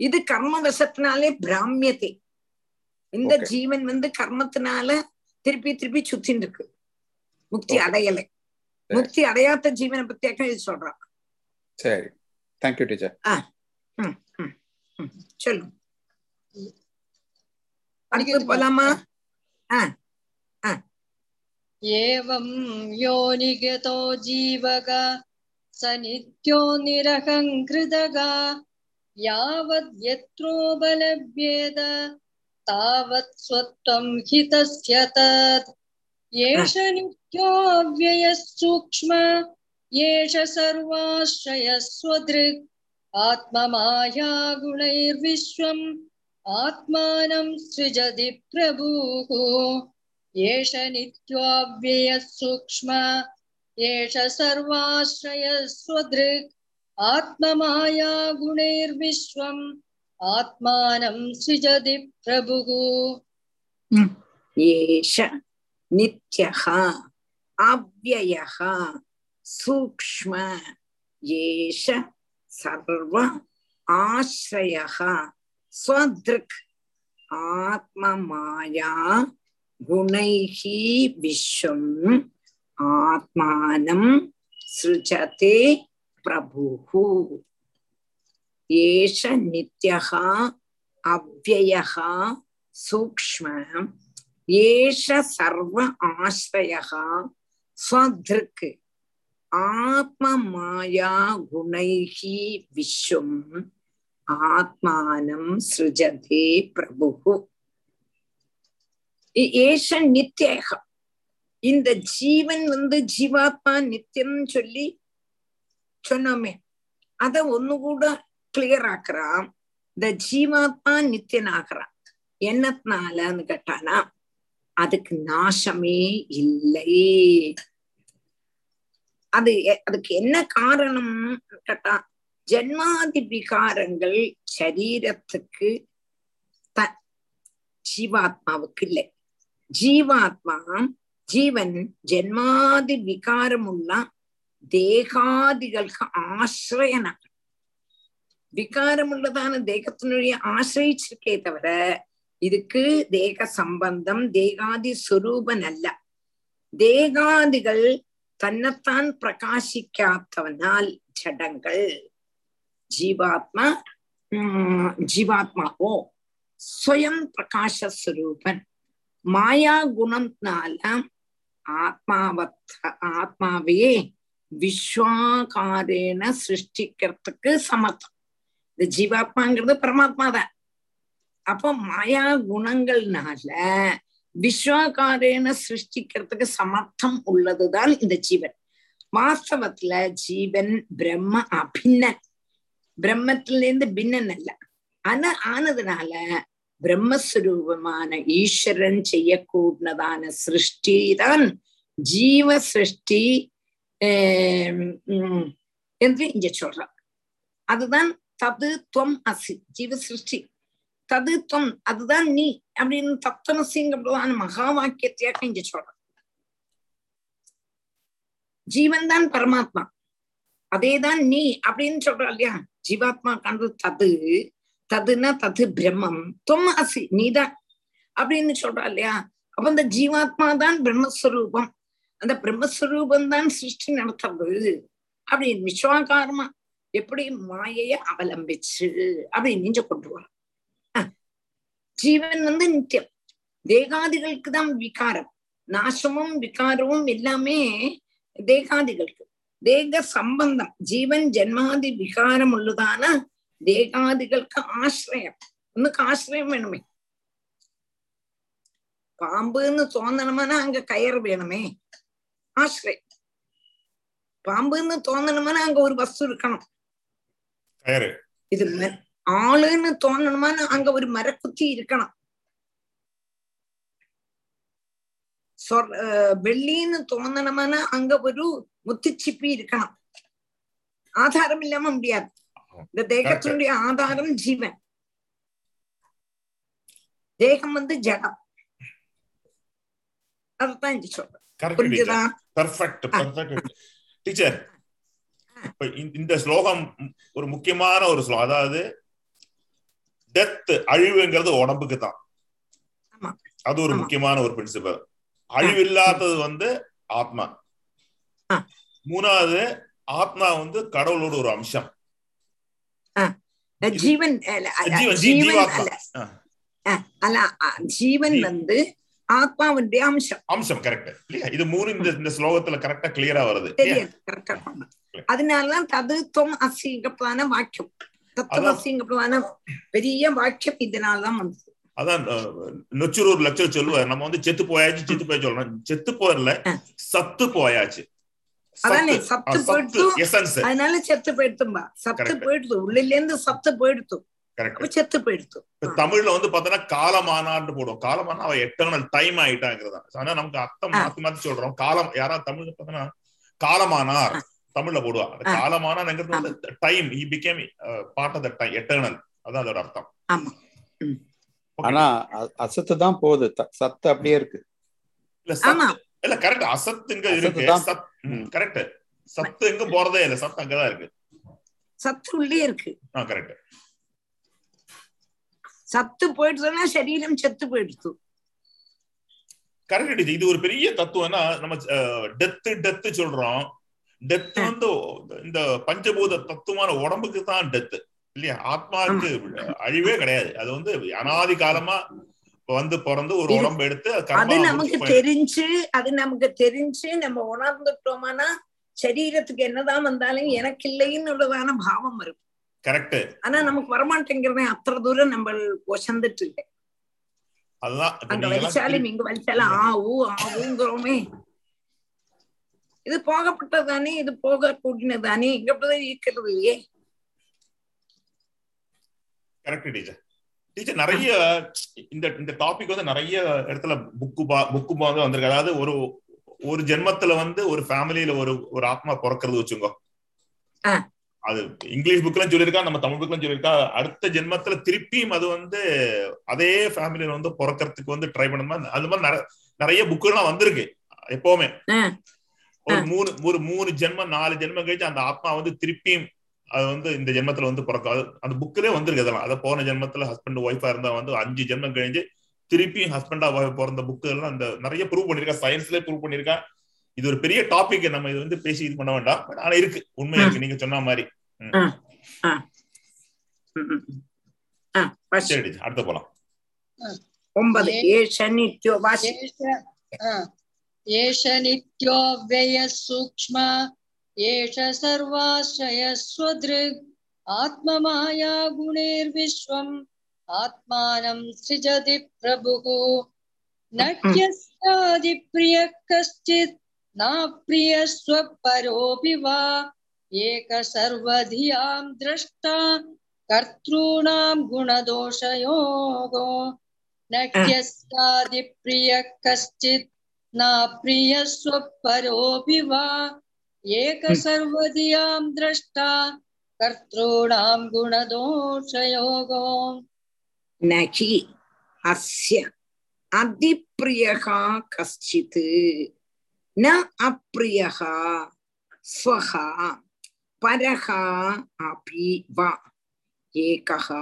Speaker 2: இது கர்ம வசத்தினாலே பிராமியத்தை இந்த
Speaker 9: Okay.
Speaker 2: ஜீவன் வந்து கர்மத்தினால திருப்பி திருப்பி சுத்தின்னு இருக்கு முக்தி
Speaker 9: Okay.
Speaker 2: அடையலை
Speaker 9: சரி.
Speaker 2: முக்தி அடையாத ஜீவனை பத்தியாக்க இது சொல்றான்
Speaker 9: சரி தேங்க்யூ டீச்சர்
Speaker 2: ம், ம், ம். சொல்லு அடுத்து போலாமா
Speaker 5: एवं योनिगतो जीवगा स नित्यो निरहङ्कृतगा यावद्यत्रोपलभ्येत तावत् स्वत्वं हि तस्य तत् एष नित्योऽव्ययः सूक्ष्म एष सर्वाश्रयः स्वदृक् आत्ममाया गुणैर्विश्वम् आत्मानं सृजति प्रभुः एष नित्योऽव्ययः सूक्ष्म एष सर्वाश्रयः स्वदृक् आत्ममाया गुणैर्विश्वम् आत्मानं सृजति प्रभुः
Speaker 2: एष नित्यः अव्ययः सूक्ष्म एष सर्व आश्रयः स्वदृक् आत्ममाया गुणैः विश्वम् आत्मानं सृजते பிரபு ஏஷ நித்யகா அவ்வயகா சூக்ம ஏஷ சர்வ ஆஸ்ரயः ஸ்வத்ருக் ஆத்மமாயா குணைः விஸ்வம் ஆத்மானம் சிருஜதே பிரபு ஏஷ நித்யக இந்த ஜீவன் வந்து ஜீவாத்மா நித்தியம் சொல்லி சொன்னோமே. அத ஒண்ணுகூட கிளியர் ஆக்குறான். இந்த ஜீவாத்மா நித்தியனாகிறான். என்னத்தினாலன்னு கேட்டானா அதுக்கு நாசமே இல்லை. அது அதுக்கு என்ன காரணம் கேட்டா ஜென்மாதி விகாரங்கள் சரீரத்துக்கு த ஜீவாத்மாவுக்கு இல்லை. ஜீவாத்மா ஜீவன் ஜென்மாதி விகாரமுள்ள தேகாதிகளுக்கு ஆசிரியன விகாரமுள்ளதான தேகத்தினுடைய ஆசிரிச்சிருக்கே தவிர இதுக்கு தேக சம்பந்தம் தேகாதி சுரூபன் அல்ல தேகாதிகள் தன்னைத்தான் பிரகாசிக்காதவனால் ஜடங்கள் ஜீவாத்மா ஜீவாத்மாவோ ஸ்வயம் பிரகாசஸ்வரூபன் மாயா குணம்னால ஆத்மாவத் ஆத்மாவையே விஸ்வாகாரேன சிருஷ்டிக்கிறதுக்கு சமர்த்தம். இந்த ஜீவாத்மாங்கிறது பரமாத்மா தான் அப்போ மாயா குணங்கள்னால விஸ்வாகாரேன சிருஷ்டிக்கிறதுக்கு சமர்த்தம் உள்ளதுதான் இந்த ஜீவன். வாஸ்தவத்துல ஜீவன் பிரம்ம அபின்ன. பிரம்மத்துல இருந்து பின்னன் அல்ல. ஆனா ஆனதுனால பிரம்மஸ்வரூபமான ஈஸ்வரன் செய்யக்கூடதான சிருஷ்டி தான் ஜீவ சிருஷ்டி என்று இங்க சொல்றான் அதுதான் தது துவம் அசி ஜீவ சிருஷ்டி தது துவம் அதுதான் நீ அப்படின்னு தத்துவசிங்கிறதான மகா வாக்கியத்தையாக இங்க சொல்றான் ஜீவன் தான் பரமாத்மா அதேதான் நீ அப்படின்னு சொல்ற இல்லையா ஜீவாத்மா கண்டு தது ததுன்னா தது பிரம்மம் துவம் அசி நீதான் அப்படின்னு சொல்றா இல்லையா அப்ப இந்த ஜீவாத்மா தான் பிரம்மஸ்வரூபம் அந்த பிரம்மஸ்வரூபம் தான் சிருஷ்டி நடத்துறது அப்படின்னு விஸ்வாகாரமா எப்படி மாயைய அவலம்பிச்சு அப்படின்னு நீஞ்ச கொண்டு வரும் ஜீவன் வந்து நித்தியம். தேகாதிகளுக்கு தான் விகாரம். நாசமும் விகாரமும் எல்லாமே தேகாதிகளுக்கு. தேக சம்பந்தம் ஜீவன் ஜென்மாதி விகாரம் உள்ளதான தேகாதிகளுக்கு ஆசிரியம். ஒண்ணுக்கு ஆசிரியம் வேணுமே. பாம்புன்னு தோന്നணுமானா அங்க கயர் வேணுமே. ஆசிரியம் பாம்புன்னு தோന്നணுமானா அங்க ஒரு வஸ்து இருக்கணும். இது ஆளுன்னு தோணணுமானா அங்க ஒரு மரக்குத்தி இருக்கணும். வெள்ளின்னு தோணணுமானா அங்க ஒரு முத்துச்சிப்பி இருக்கணும். ஆதாரம் இல்லாம முடியாது. இந்த தேகத்தினுடைய ஆதாரம் ஜீவன். தேகம் வந்து ஜடம். அதுதான் சொல்றேன்
Speaker 1: கரெக்ட்
Speaker 2: புரிஞ்சுதா?
Speaker 1: பர்ஃபெக்ட் பர்ஃபெக்ட் டீச்சர் இந்த- ஸ்லோகம் ஒரு முக்கியமான ஒரு ஸ்லோகம் அதாவது டெத் அழிவுங்கிறது உடம்புக்கு தான். அது ஒரு. முக்கியமான ஒரு பிரின்சிபல் அழிவில்லாதது வந்து ஆத்மா. மூணாவது ஆத்மா வந்து கடவுளோட ஒரு அம்சம்.
Speaker 2: ஜீவன்
Speaker 1: ஜீவன்
Speaker 2: ஜீவன் வந்து ஆத்மாவுடைய அம்சம்.
Speaker 1: அம்சம் கரெக்ட் இல்லையா? இது மூணு இந்த இந்த ஸ்லோகத்துல கரெக்டா கிளியரா வருது.
Speaker 2: அதனாலதான் ததுத்வம் அசிங்கப்படான வாக்கியம். தத்துவம்
Speaker 1: அதான்.
Speaker 2: அசிங்கப்படான பெரிய வாக்கியம் இதனாலதான் வந்தது.
Speaker 1: அதான் நொச்சூர் லட்சம் சொல்லுவார். நம்ம வந்து செத்து போயாச்சு செத்து போய் சொல்றோம். செத்து போயல
Speaker 2: ஆ.
Speaker 1: சத்து போயாச்சு.
Speaker 2: அதானே, சத்து. போயிடுத்து. அதனால செத்து போயிடுத்தும்பா. சத்து. போயிடுத்து. உள்ளில இருந்து சத்து போயிடுத்து. செத்து போயிடுத்து.
Speaker 1: தமிழ்ல வந்து பார்த்தோன்னா காலமானான்னு போடுவோம். காலமானா அவ எட்டர்னல் டைம் ஆயிட்டாங்கிறதா. ஆனா நமக்கு அர்த்தம். மாத்தி மாத்தி சொல்றோம். காலம் யாராவது தமிழ்ல பார்த்தோன்னா காலமானார் தமிழ்ல போடுவா அந்த. காலமானாங்கிறது வந்து time he became part of the time eternal அதான் அதோட அர்த்தம்.
Speaker 9: ஆனா அசத்து தான் போகுது. சத்து அப்படியே இருக்கு.
Speaker 1: இல்ல இல்ல கரெக்ட் அசத்து இங்க
Speaker 9: அசத்து
Speaker 1: இருக்கு கரெக்ட் சத்து எங்க போறதே இல்ல. சத்து அங்கதான் இருக்கு.
Speaker 2: சத்து உள்ளே இருக்கு.
Speaker 1: ஆ கரெக்ட்
Speaker 2: சத்து போயிடுச்சுன்னா சரீரம் செத்து போயிடுத்து
Speaker 1: கரெக்ட் இது ஒரு பெரிய தத்துவம்னா நம்ம டெத்து டெத்து சொல்றோம். டெத் வந்து இந்த பஞ்சபூத தத்துவமான உடம்புக்கு தான் டெத்து இல்லையா? ஆத்மாவுக்கு அழிவே கிடையாது. அது வந்து அனாதி காலமா வந்து பிறந்து ஒரு உடம்பு எடுத்து அது
Speaker 2: நமக்கு. தெரிஞ்சு அது நமக்கு தெரிஞ்சு நம்ம உணர்ந்துட்டோமானா சரீரத்துக்கு என்னதான் வந்தாலும் எனக்கு இல்லைன்னு உள்ளதான பாவம் வரும்.
Speaker 1: கரெக்ட்
Speaker 2: ஆனா நமக்கு வரமாட்டேங்கிறதே அத்தனை தூரம் நம்ம ஒசந்துட்டு
Speaker 1: இப்ப
Speaker 2: அங்க வலிச்சாலும் இங்க வலிச்சாலும் ஆ ஊ ஆ ஊங்கிறோமே. இது போகப்பட்டதானே இது போக கூட்டினதானே இங்க அப்படிதான் இருக்கிறது இல்லையே.
Speaker 1: Correct teacher. டீச்சர் நிறைய இந்த இந்த டாபிக் வந்து நிறைய இடத்துல புக்கு பா புக்கு வந்து வந்திருக்கு. அதாவது ஒரு ஒரு ஜென்மத்துல வந்து ஒரு ஃபேமிலியில ஒரு ஒரு ஆத்மா பிறக்கிறது வச்சுங்க. அது இங்கிலீஷ் புக்லாம் சொல்லியிருக்கா நம்ம தமிழ் புக்லாம் சொல்லியிருக்கா அடுத்த ஜென்மத்துல திருப்பியும் அது வந்து அதே ஃபேமிலியில வந்து பிறக்கிறதுக்கு வந்து ட்ரை பண்ணுமா? அது மாதிரி நிறைய புக்குலாம் வந்திருக்கு எப்பவுமே. ஒரு மூணு ஒரு மூணு ஜென்மம் நாலு ஜென்மம் கழிச்சு அந்த ஆத்மா வந்து திருப்பியும் அது வந்து இந்த ஜென்மத்துல வந்து பிறக்கும். அந்த புக்கிலே வந்திருக்கு அதெல்லாம். அதை போன ஜென்மத்துல ஹஸ்பண்ட் ஒய்ஃபா இருந்தா வந்து அஞ்சு ஜென்மம் கழிஞ்சு திருப்பியும் ஹஸ்பண்டா பிறந்த புக்கு எல்லாம் அந்த நிறைய ப்ரூவ் பண்ணிருக்கா சயின்ஸ்லயே ப்ரூவ் பண்ணிருக்கா இது ஒரு பெரிய டாபிக் நம்ம இது வந்து பேசி இது பண்ண வேண்டாம். ஆனா இருக்கு. உண்மை இருக்கு. நீங்க சொன்ன மாதிரி. சரி அடுத்து போலாம்.
Speaker 2: ஒன்பது. ஏஷ நித்யோ வாசி.
Speaker 5: ஏஷ ஏஷ சர்வாஸ்ரய ஸ்வதிருக் ஆத்ம மாயா குணேர் விஸ்வம் ஆத்மானம் ஸ்ரிஜதி பிரபு நட்யஸ்யாதி பிரிய கஷ்டித் नाप्रिय स्वपरोऽपि वा? एक सर्वधियाँ दृष्टा कर्तॄणां गुणदोषयोगो। न ह्यस्तादिप्रियः कश्चित् नाप्रियः स्वपरोऽपि वा? एक दृष्टा कर्तॄणां गुणदोषयोगो।
Speaker 2: न हि अस्य अधिप्रियः कश्चित्। ந அப்ரியகா ஸ்வகா பரகா அபி வா ஏகா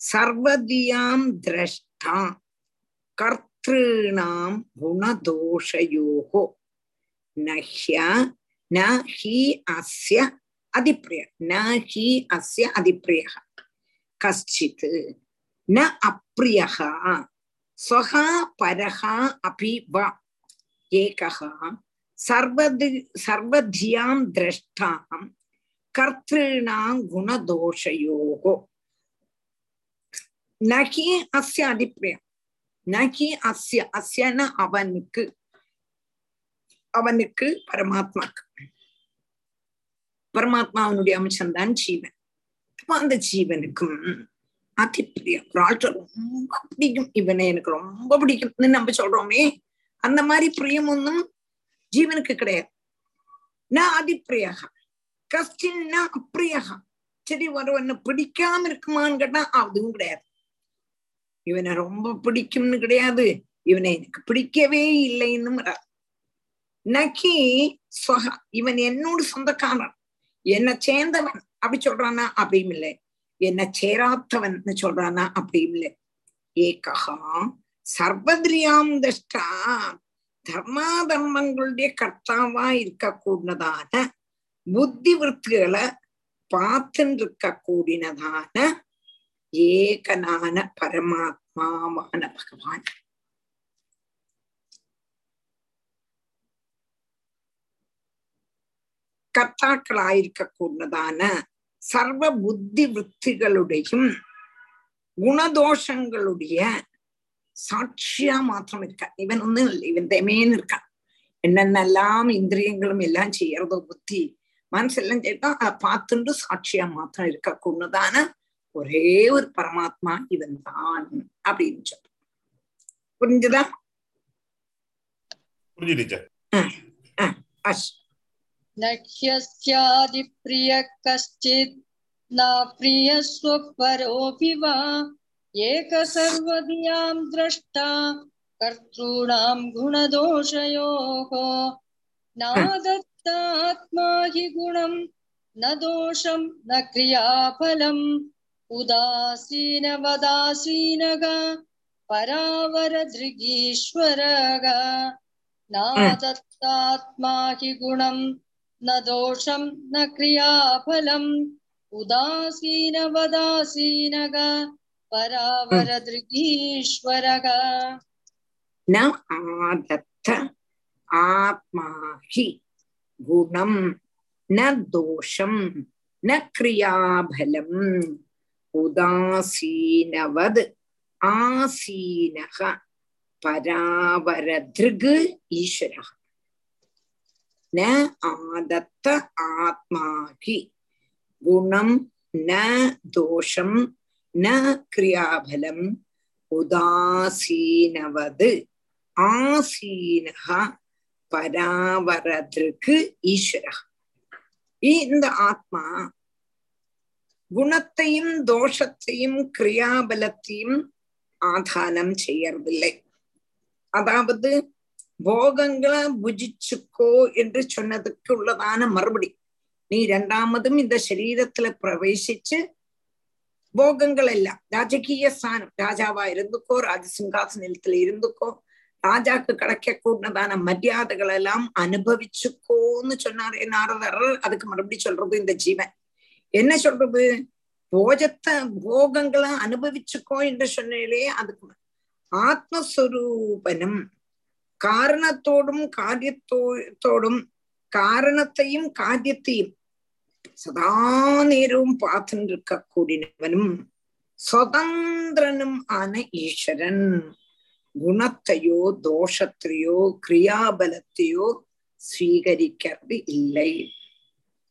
Speaker 2: சர்வதியாம் திரஷ்டா கர்த்தॄணாம் குணதோஷயோகோ நஹ்ய ந ஹி அஸ்ய அதிப்ரிய ந ஹி அஸ்ய அதிப்ரிய கஷ்டித் ந அப்ரியகா ஸ்வகா பரகா அபி வா ஏகா சர்வதி சர்வதியாம் திரஷ்டாம் கர்த்திருணாம் குணதோஷயோகோ நகி அஸ்ய அபிப்பிராயம் நகி அஸ்ய அஸ்யன அவனுக்கு அவனுக்கு பரமாத்மாக்கு பரமாத்மாவனுடைய அம்சம்தான் ஜீவன் அப்போ அந்த ஜீவனுக்கும் அதிப்பிரியம் ஒரு ரொம்ப பிடிக்கும். இவனை எனக்கு ரொம்ப பிடிக்கும்னு நம்ம சொல்றோமே அந்த மாதிரி பிரியம் ஒன்றும் ஜீவனுக்கு கிடையாது. நான் அதிப்பிரியாக. கஷ்டின்னா அப்பிரியகா. சரி ஒருவனை பிடிக்காம இருக்குமான்னு கேட்டா அதுவும் கிடையாது. இவனை ரொம்ப பிடிக்கும்னு கிடையாது. இவனை எனக்கு பிடிக்கவே இல்லைன்னு நக்கி சொகா இவன் என்னோட சொந்தக்காரன். என்னை சேர்ந்தவன். அப்படி சொல்றானா? அப்படியும் இல்லை. என்னை சேராத்தவன். சொல்றானா? அப்படியும் இல்லை. ஏகா சர்வதிரியாம் தஷ்டா தர்மா தர்மங்களுடைய கர்த்தாவா இருக்க கூடினதான புத்தி விற்த்திகளை பார்த்துன்னு இருக்க கூடினதான ஏகனான பரமாத்மாவான பகவான். கர்த்தாக்களாயிருக்க கர்த்தாக்களாயிருக்கக்கூடியதான சர்வ புத்தி விற்த்திகளுடையும் குணதோஷங்களுடைய സാക്ഷിയാ മാത്രം ഇരിക്ക ഇവൻ ഒന്നുമില്ല ഇവൻ ദമേൻ ഇരിക്ക എന്നെന്നെല്ലാം ഇന്ദ്രിയങ്ങളും എല്ലാം ചെയ്യറതോ ബുദ്ധി മനസ്സെല്ലാം ചേട്ടാ പാത്തുണ്ട് சாட்சியா மாத்திரம் இருக்கக்கூடதான ஒரே ஒரு பரமாத்மா இவன் தான் அப்படின்னு சொல்ற புரிஞ்சுதா
Speaker 1: புரிஞ்சுடுச்சு
Speaker 2: பிரிய
Speaker 5: கஷ்டித் நா பிரிய ஸ்வபரோபி प्रियः स्वपरोऽपि वा एक सर्वधियाँ द्रष्टा कर्तॄणां गुणदोषयोः। नादत्तात्मा हि गुणं, न दोषं, न क्रियाफलम्। उदासीनवदासीनः परावरदृगीश्वरः नादत्तात्मा हि गुणं, न दोषं, न क्रियाफलम्। उदासीनवदासीनः परावरदृगीश्वरः
Speaker 2: न आदत्त आत्मा हि गुणं न दोषं न क्रियाफलम् उदासीनवद् आसीनः परावरदृग् ईश्वरः न आदत्त आत्मा हि गुणं न दोषं ந கிரியாபலம் உதாசீனவது. ஆசீனகா பராவரத்திற்கு ஈஸ்வர இந்த ஆத்மா குணத்தையும் தோஷத்தையும் கிரியாபலத்தையும் ஆதானம் செய்யறதில்லை. அதாவது போகங்களை புஜிச்சுக்கோ என்று சொன்னதுக்கு உள்ளதான மறுபடி. நீ ரெண்டாமதும் இந்த சரீரத்துல பிரவேசிச்சு போகங்கள் எல்லாம் ராஜகீய ஸ்தானம் ராஜாவா இருந்துக்கோ ராஜசிங்காசனத்துல இருந்துக்கோ. ராஜாக்கு கிடைக்க கூடதான மரியாதைகள் எல்லாம் அனுபவிச்சுக்கோன்னு சொன்னாரே நாரதர். அதுக்கு மறுபடியும் சொல்றது இந்த ஜீவன். என்ன சொல்றது? போஜத்தை போகங்களை அனுபவிச்சுக்கோ என்று சொன்னாலே அதுக்கு ஆத்மஸ்வரூபனும் காரணத்தோடும் காரியத்தோடும் காரணத்தையும் காரியத்தையும் சதா நேரവും பார்த்துட்டு இருக்க கூடினவனும் சுதந்திரனும் ஆன ஈஸ்வரன். குணத்தையோ தோஷத்தையோ கிரியாபலத்தையோ ஸ்வீகரிக்கிறது இல்லை.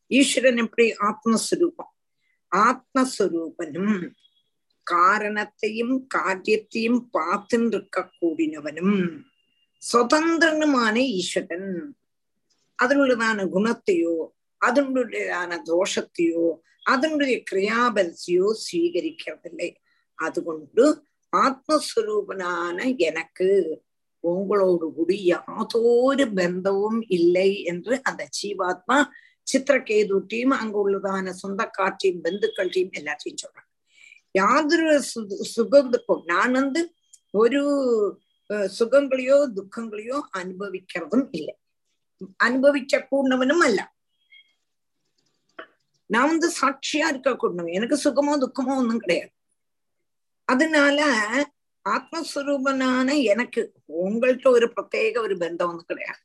Speaker 2: ஈஸ்வரன் எப்படி ஆத்மஸ்வரூபம்? ஆத்மஸ்வரூபனும் காரணத்தையும் காரியத்தையும் பார்த்துட்டு இருக்க கூடினவனும் சுதந்திரனுமான ஈஸ்வரன். அதனுள்ளதான குணத்தையோ அதனுடையதான தோஷத்தையோ அதனுடைய கிரியாபலத்தையோ சுவீகரிக்கிறதில்லை அதுகொண்டு ஆத்மஸ்வரூபனான எனக்கு உங்களோடு கூடி யாதோரு பந்தமும் இல்லை என்று அந்த ஜீவாத்மா சித்திரகேதுட்டையும் அங்கு உள்ளதான சொந்தக்காற்றையும் பந்துக்கள்டையும் எல்லாத்தையும் சொல்றாங்க யாதொரு சுகத்துக்கும் நான் வந்து ஒரு சுகங்களையோ துக்கங்களையோ அனுபவிக்கிறதும் இல்லை அனுபவிக்க கூடவனும் அல்ல நான் வந்து சாட்சியா இருக்க கூடணும். எனக்கு சுகமோ துக்கமோ ஒன்றும் கிடையாது. அதனால ஆத்மஸ்வரூபனான எனக்கு உங்கள்கிட்ட ஒரு பிரத்யேக ஒரு பந்தம் ஒன்றும் கிடையாது.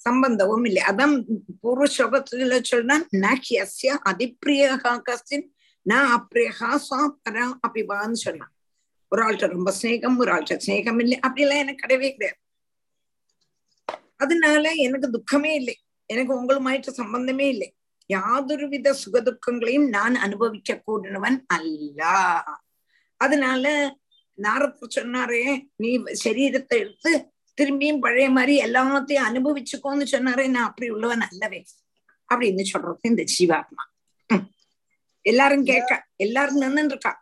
Speaker 2: சம்பந்தமும் இல்லை. அதான் பூர்வ ஸ்லோகத்துல சொன்னா நஹ்யஸ்ய அதிப்பிரியகா கஸ்டின் நான் அப்பிரியகா சுவா பரா அபிவான்னு சொன்னான் ஒரு ஆள்கிட்ட ரொம்ப ஸ்நேகம் ஒரு ஆள்கிட்ட ஸ்நேகம் இல்லை. அப்படிலாம் எனக்கு கிடையவே கிடையாது. அதனால எனக்கு துக்கமே இல்லை. எனக்கு உங்களுமாயிட்ட சம்பந்தமே இல்லை. யாதொருவித சுகதுக்கங்களையும் நான் அனுபவிக்க கூடினவன் அல்ல. அதனால நாரத் சொன்னாரே நீ சரீரத்தை எடுத்து திரும்பியும் பழைய மாதிரி எல்லாத்தையும் அனுபவிச்சுக்கோன்னு சொன்னாரே நான் அப்படி உள்ளவன் அல்லவே அப்படின்னு சொல்றது இந்த ஜீவாத்மா. எல்லாரும் கேட்க எல்லாரும் நின்னு இருக்கா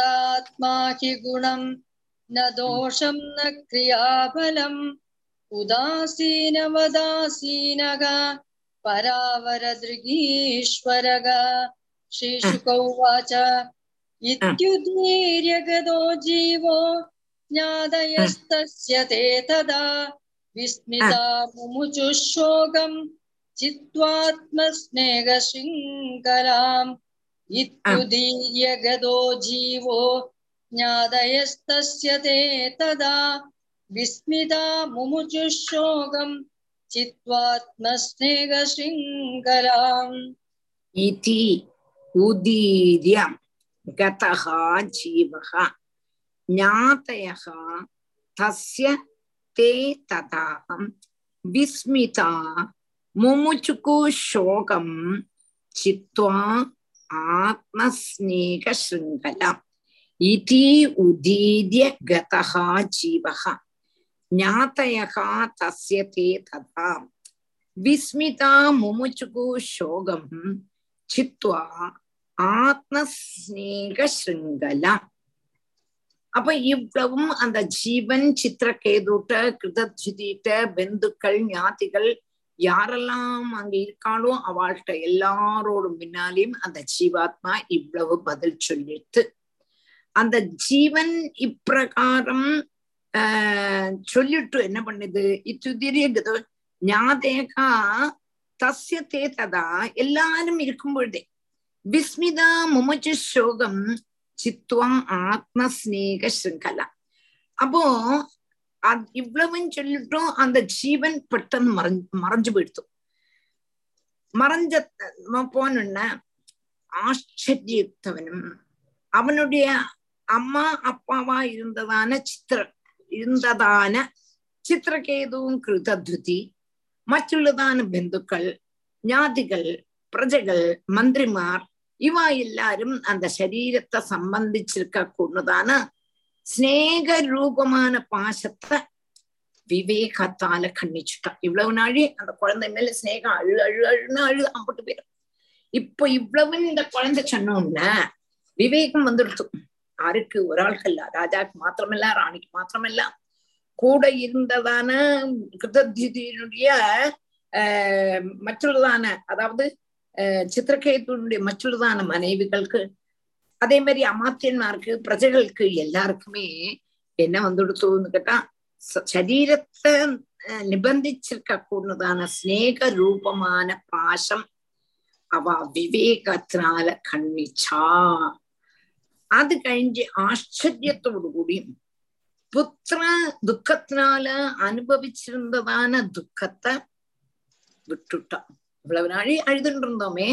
Speaker 5: ஆத்மா குணம் ந தோஷம் ந கிரியாபலம். उदासीनवदासीनः परावरदृगीश्वरः श्रीशुक उवाच इत्युदीर्य गतो जीवो ज्ञादयस्तस्य ते तदा विस्मिता मुमुचुः शोकम् चित्त्वात्मस्नेहशृङ्खलाम् इत्युदीर्य गतो जीवो ज्ञादयस्तस्य ते तदा विस्मिता मुमुचुः शोकम् चित्त्वात्मस्नेहशृङ्खलाम्
Speaker 2: इति उदीर्य गतः जीवः ज्ञातयः तस्य ते तदा विस्मिता मुमुचुकु शोकं चित्वा आत्मस्नेहशृङ्खला इति उदीर्य गतः जीवः ஞாத்தயகா தஸ்ய தே ததா விஸ்மிதா முமுச்சுகு சோகம் சித்வா ஆத்மஸ்நேக ஸ்ருங்கலா அப்ப இவ்வளவும் அந்த ஜீவன் சித்திரகேதுட்ட கிருதஜிதிட்ட பெந்துக்கள் ஞாதிகள் யாரெல்லாம் அங்க இருக்காளோ அவள்கிட்ட எல்லாரோடும் பின்னாலையும் அந்த ஜீவாத்மா இவ்வளவு பதில் சொல்லிட்டு அந்த ஜீவன் இப்பிரகாரம் சொல்லிட்டு என்ன பண்ணுது இச்சுதிரியது ஞாதேகா தஸ்ய தே ததா எல்லாரும் இருக்கும் பொழுதே விஸ்மிதா முமச்சு சோகம் சித்வா ஆத்மஸ்நேக சிருங்கலா அப்போ இவ்வளவும் சொல்லிட்டோம் அந்த ஜீவன் பெட்டன் மறைஞ்சு மறைஞ்சு போயிடுத்தோம் மறைஞ்ச போன ஆச்சரியத்தவனும் அவனுடைய அம்மா அப்பாவா இருந்ததான சித்திரன் இருந்ததான ചിത്രകേതുവും കൃതധ്വതി മറ്റുള്ളതാണ് ബന്ധുക്കൾ ஞாதிகள் பிரஜைகள் மந்திரிமார் இவா எல்லாரும் அந்த சரீரத்தை சம்பந்திச்சிருக்க கூடதான ஸ்நேக ரூபமான பாசத்தை விவேகத்தால கண்ணிச்சுட்டா இவ்வளவு நாழி அந்த குழந்தை மேல ஸ்நேகம் அழு அழு அழுன்னு அழு அம்பிட்டு போயிடும் இப்போ இவ்வளவு இந்த குழந்தை சொன்னோம்னா விவேகம் வந்துடுத்து யாருக்கு? ஒரு ஆளுக்கல்ல ராஜாக்கு மாத்திரமல்ல ராணிக்கு மாத்திரமல்ல. கூட இருந்ததான கிருதத்யுதியினுடைய ஆஹ் மற்றுள்ளதான அதாவது சித்திரகேதுடைய மற்றுள்ளதான மனைவிகளுக்கு அதே மாதிரி அமாத்தியன்மாருக்கு பிரஜைகளுக்கு எல்லாருக்குமே என்ன வந்துடுத்துன்னு கேட்டா சரீரத்தை நிபந்திச்சிருக்க கூடதான ஸ்நேக ரூபமான பாசம் அவ விவேகத்தினால கண்ணிச்சா. அது கழிஞ்சு ஆச்சரியத்தோடு கூடி புத்திர துக்கத்தினால அனுபவிச்சிருந்ததான துக்கத்தை விட்டுட்டா இவ்வளவு நாளி அழுதுட்டு இருந்தோமே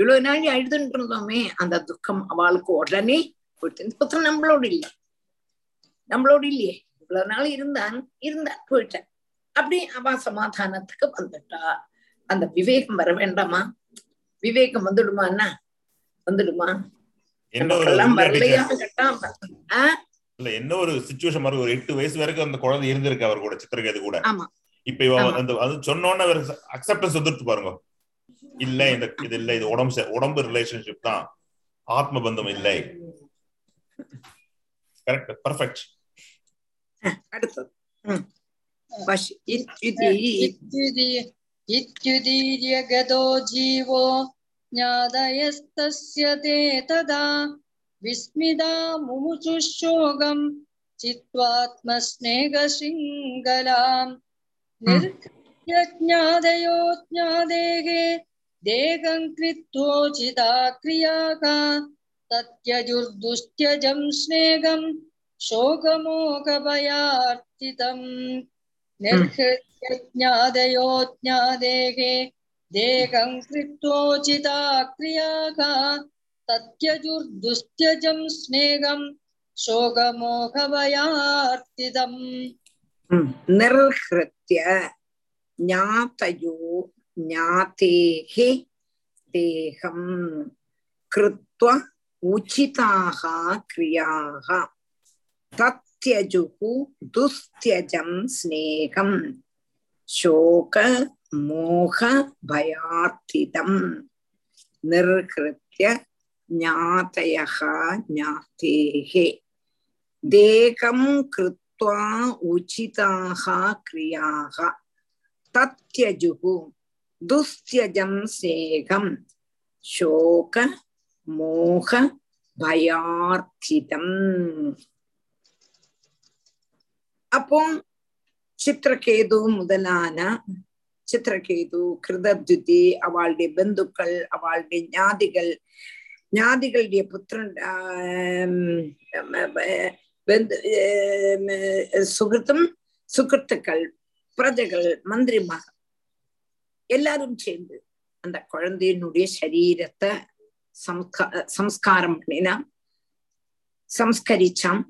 Speaker 2: இவ்வளவு நாளி அழுதுட்டு இருந்தோமே அந்த துக்கம் அவளுக்கு உடனே போயிட்டு புத்திரன் நம்மளோடு இல்லை நம்மளோடு இல்லையே இவ்வளவு நாள் இருந்தான் இருந்தான் போயிட்டேன் அப்படி அவ சமாதானத்துக்கு வந்துட்டா அந்த விவேகம் வர வேண்டாமா விவேகம் வந்துடுமா என்ன வந்துடுமா
Speaker 1: இல்ல என்ன ஒரு சுச்சுவேஷன் ஒரு எட்டு வயசு வரைக்கும் அந்த குழந்தை இருந்திருக்கு அவர் கூட சித்திரகேது கூட இப்ப இவ அந்த அது சொன்னோன்னு அவர் அக்செப்டன்ஸ் வந்துட்டு பாருங்க இல்ல இந்த இது இல்ல இது உடம்பு உடம்பு ரிலேஷன்ஷிப் தான் ஆத்ம பந்தம் இல்லை கரெக்ட் பர்ஃபெக்ட்
Speaker 2: அடுத்தது இத்யுதி
Speaker 5: இத்யுதி இத்யுதி ஜீவோ ज्ञादयस्तस्य ते तदा विस्मिता मुमुचुशोकम् चित्त्वात्मस्नेहशृङ्खलाम् निर्कृत्य ज्ञादयो ज्ञादेः देहं कृत्वोचिता क्रियाः तत्यजुर्दुस्त्यजं स्नेहं शोकमोकभयार्थितम् निर्हृत्य ज्ञादयो ज्ञादेः देहं कृत्वोचिता क्रियाः तत्यजुर्दुस्त्यजं स्नेहं शोकमोहभयार्थितम्
Speaker 2: ம். निर्हृत्य ज्ञातयो ज्ञातेः देहं कृत्वा उचिताः क्रियाः तत्यजुः दुस्त्यजं स्नेहं शोकमोहभयार्थितम् மோக பயார்த்திதம் நிர்கிருத்திய ஞாதயா ஞாத்தேகே. தேகம் கிருத்வா உச்சிதாக கிரியாக தத்யஜுகு துஸ்தியஜம் சேகம் சோக மோக பயார்த்திதம் அப்போ சித்திரகேது முதலான சித்திரகேது கிருதத்யுதி அவளுடைய பந்துக்கள் அவளுடைய ஞாதிகள் ஞாதிகளுடைய புத்திரன் சுகிருத்தும் சுகிருத்துக்கள் பிரஜைகள் மந்திரிமாக எல்லாரும் சேர்ந்து அந்த குழந்தையினுடைய சரீரத்தை சம்ஸ்கா சம்ஸ்காரம் பண்ணினா சம்ஸ்கரிச்சாம்.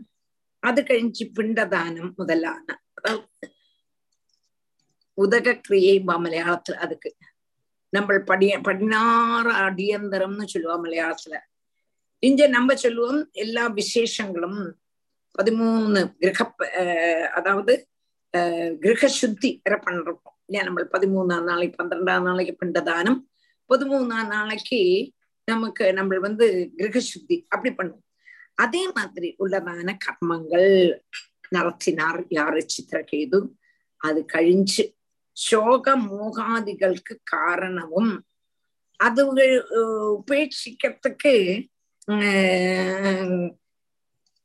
Speaker 2: அது கழிஞ்சு பிண்டதானம் முதலான உதகக்கிரியை மலையாளத்துல அதுக்கு. நம்ம படிய பதினாறு அடியந்தரம்னு சொல்லுவோம் மலையாளத்துல. இங்க நம்ம சொல்லுவோம் எல்லா விசேஷங்களும் பதிமூணு கிரக அதாவது கிரக சுத்தி வேற பண்றோம் இல்லையா? நம்ம பதிமூணாம் நாளைக்கு பன்னிரெண்டாம் நாளைக்கு பிண்டதானம் பதிமூணாம் நாளைக்கு நமக்கு நம்ம வந்து கிரகசுத்தி அப்படி பண்ணுவோம். அதே மாதிரி உள்ளதான கர்மங்கள். நடத்தினார் யாரு சித்திரகேது அது கழிஞ்சு சோக மோகாதிகளுக்கு காரணமும் அது உபேட்சிக்கிறதுக்கு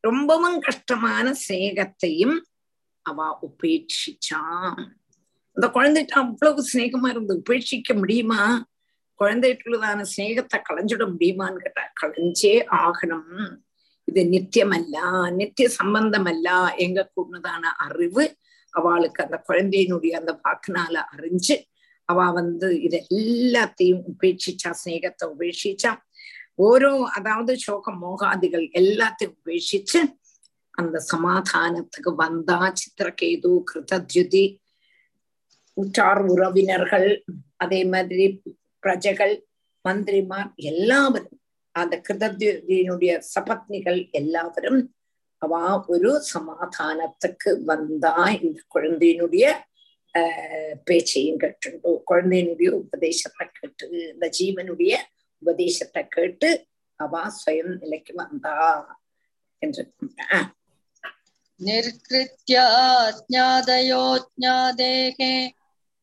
Speaker 2: ரொம்பவும் கஷ்டமான சேகத்தையும் அவ உபேட்சிச்சான் அந்த குழந்தைகிட்ட அவ்வளவு சிநேகமா இருந்து உபேட்சிக்க முடியுமா? குழந்தைகளுதான சிநேகத்தை களைஞ்சிட முடியுமான்னு கேட்டா களைஞ்சே ஆகணும். இது நித்தியமல்ல நித்திய சம்பந்தமல்ல எங்க கூடதான அறிவு அவளுக்கு அந்த குழந்தையினுடைய அந்த வாக்குனால அறிஞ்சு அவ வந்து இது எல்லாத்தையும் உபேட்சிச்சா சிநேகத்தை உபேட்சிச்சா ஓரோ அதாவது சோக மோகாதிகள் எல்லாத்தையும் உபேட்சிச்சு அந்த சமாதானத்துக்கு வந்தா சித்திரகேது கிருதத்யுதி உற்றார் உறவினர்கள் அதே மாதிரி பிரஜைகள் மந்திரிமார் எல்லாவரும் அந்த கிருதத்யுதியினுடைய சபத்னிகள் எல்லாவரும் அவ ஒரு சமாதானத்துக்கு வந்தா இந்த குழந்தையினுடைய ஆஹ் பேச்சையும் கேட்டுண்டு குழந்தையினுடைய உபதேசத்தை கேட்டு இந்த ஜீவனுடைய உபதேசத்தை கேட்டு அவ சுயம் நிலைக்கு வந்தா என்று
Speaker 5: निर्कृत्या ज्ञादयो ज्ञादेहे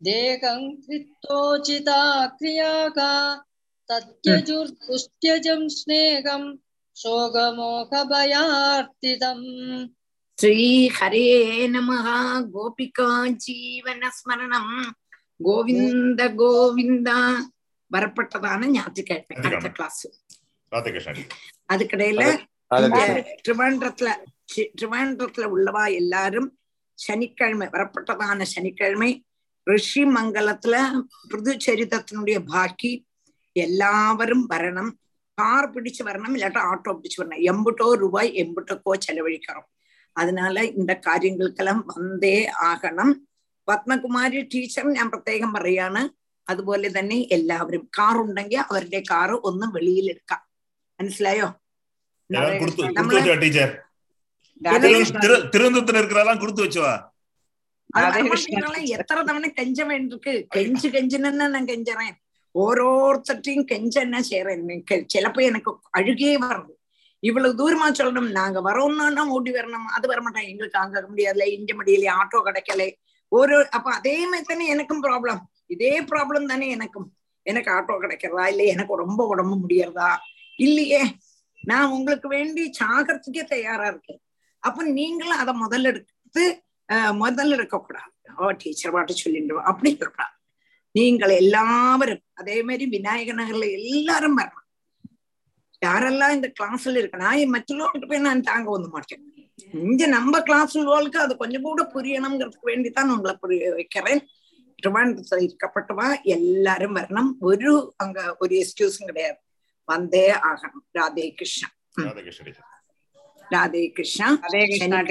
Speaker 5: देहं कृत्वोचिता क्रियाका तत्यजुर्दुस्त्यजं स्नेहं
Speaker 2: शोकमोकभयार्तितम् श्रीहरे नमः गोपिका जीवनस्मरणम् கோவிந்த கோவிந்தா. வரப்பட்டதான ஞாயிற்றுக்கிழமை அடுத்த கிளாஸ் அதுக்கிடையில திருவாண்டத்துல திருவாண்டத்துல உள்ளவா எல்லாரும் சனிக்கிழமை வரப்பட்டதான சனிக்கிழமை ரிஷி மங்கலத்துல பிருதுச்சரிதத்தினுடைய பாக்கி எல்லாவரும் வரணும். கார் பிடிச்சு வரணும் இல்லாட்டா ஆட்டோ பிடிச்சு வரணும் எம்புட்டோ ரூபாய் எம்புட்டோக்கோ செலவழிக்கிறோம் அதனால இந்த കാര്യങ്ങൾക്കെല്ലാം വന്നേ ആകണം പത്മകുമാരി ടീച്ചർ ഞാൻ പ്രത്യേകം പറയാണ് അതുപോലെ തന്നെ എല്ലാവരും കാർ ഉണ്ടെങ്കിൽ അവരുടെ കാറ് ഒന്ന് വെളിയിൽ എടുക്കാം മനസ്സിലായോ
Speaker 1: எல்லாம் கொடுத்து கொடுத்து
Speaker 2: നമ്മള്
Speaker 1: வச்சுவா டீச்சர்
Speaker 6: രാധേ
Speaker 2: எனக்கு ஓரோருத்தையும் கெஞ்ச என்ன செய்யறேன் சிலப்போ எனக்கு அழுகே வருது. இவ்வளவு தூரமா சொல்லணும். நாங்க வரோம்னா ஓடி வரணும்? அது வர மாட்டோம் எங்களுக்கு அங்க முடியாதுல. இங்க முடியலையே ஆட்டோ கிடைக்கல. ஒரு அப்ப அதே மாதிரி தானே எனக்கும் ப்ராப்ளம் இதே ப்ராப்ளம் தானே எனக்கும். எனக்கு ஆட்டோ கிடைக்கிறதா? இல்ல எனக்கு ரொம்ப உடம்பு முடியறதா? இல்லையே. நான் உங்களுக்கு வேண்டி சாகிறதுக்கே தயாரா இருக்கேன். அப்ப நீங்களும் அதை முதல்ல எடுத்து முதல் எடுக்கக்கூடாது. ஓ டீச்சர் பாட்டு சொல்லிடுவோம் அப்படி இருக்கக்கூடாது நீங்கள் எல்லாவரும் அதே மாதிரி விநாயக நகர்ல எல்லாரும் வரணும். யாரெல்லாம் இந்த கிளாஸ்ல இருக்கனா மற்றவர்களுக்கு போய் நான் தாங்க வந்து மாட்டேன். இங்க நம்ம கிளாஸ் உள்ளவர்களுக்கு அது கொஞ்சம் கூட புரியணுங்கிறதுக்கு வேண்டித்தான் உங்களை புரிய வைக்கிறேன். திருவாண்டத்துல இருக்கப்பட்டவா எல்லாரும் வரணும். ஒரு அங்க ஒரு எக்ஸ்கியூஸும் கிடையாது. வந்தே ஆகணும். ராதே கிருஷ்ணா. ராதே கிருஷ்ணா.
Speaker 6: ராதே கிருஷ்ணா.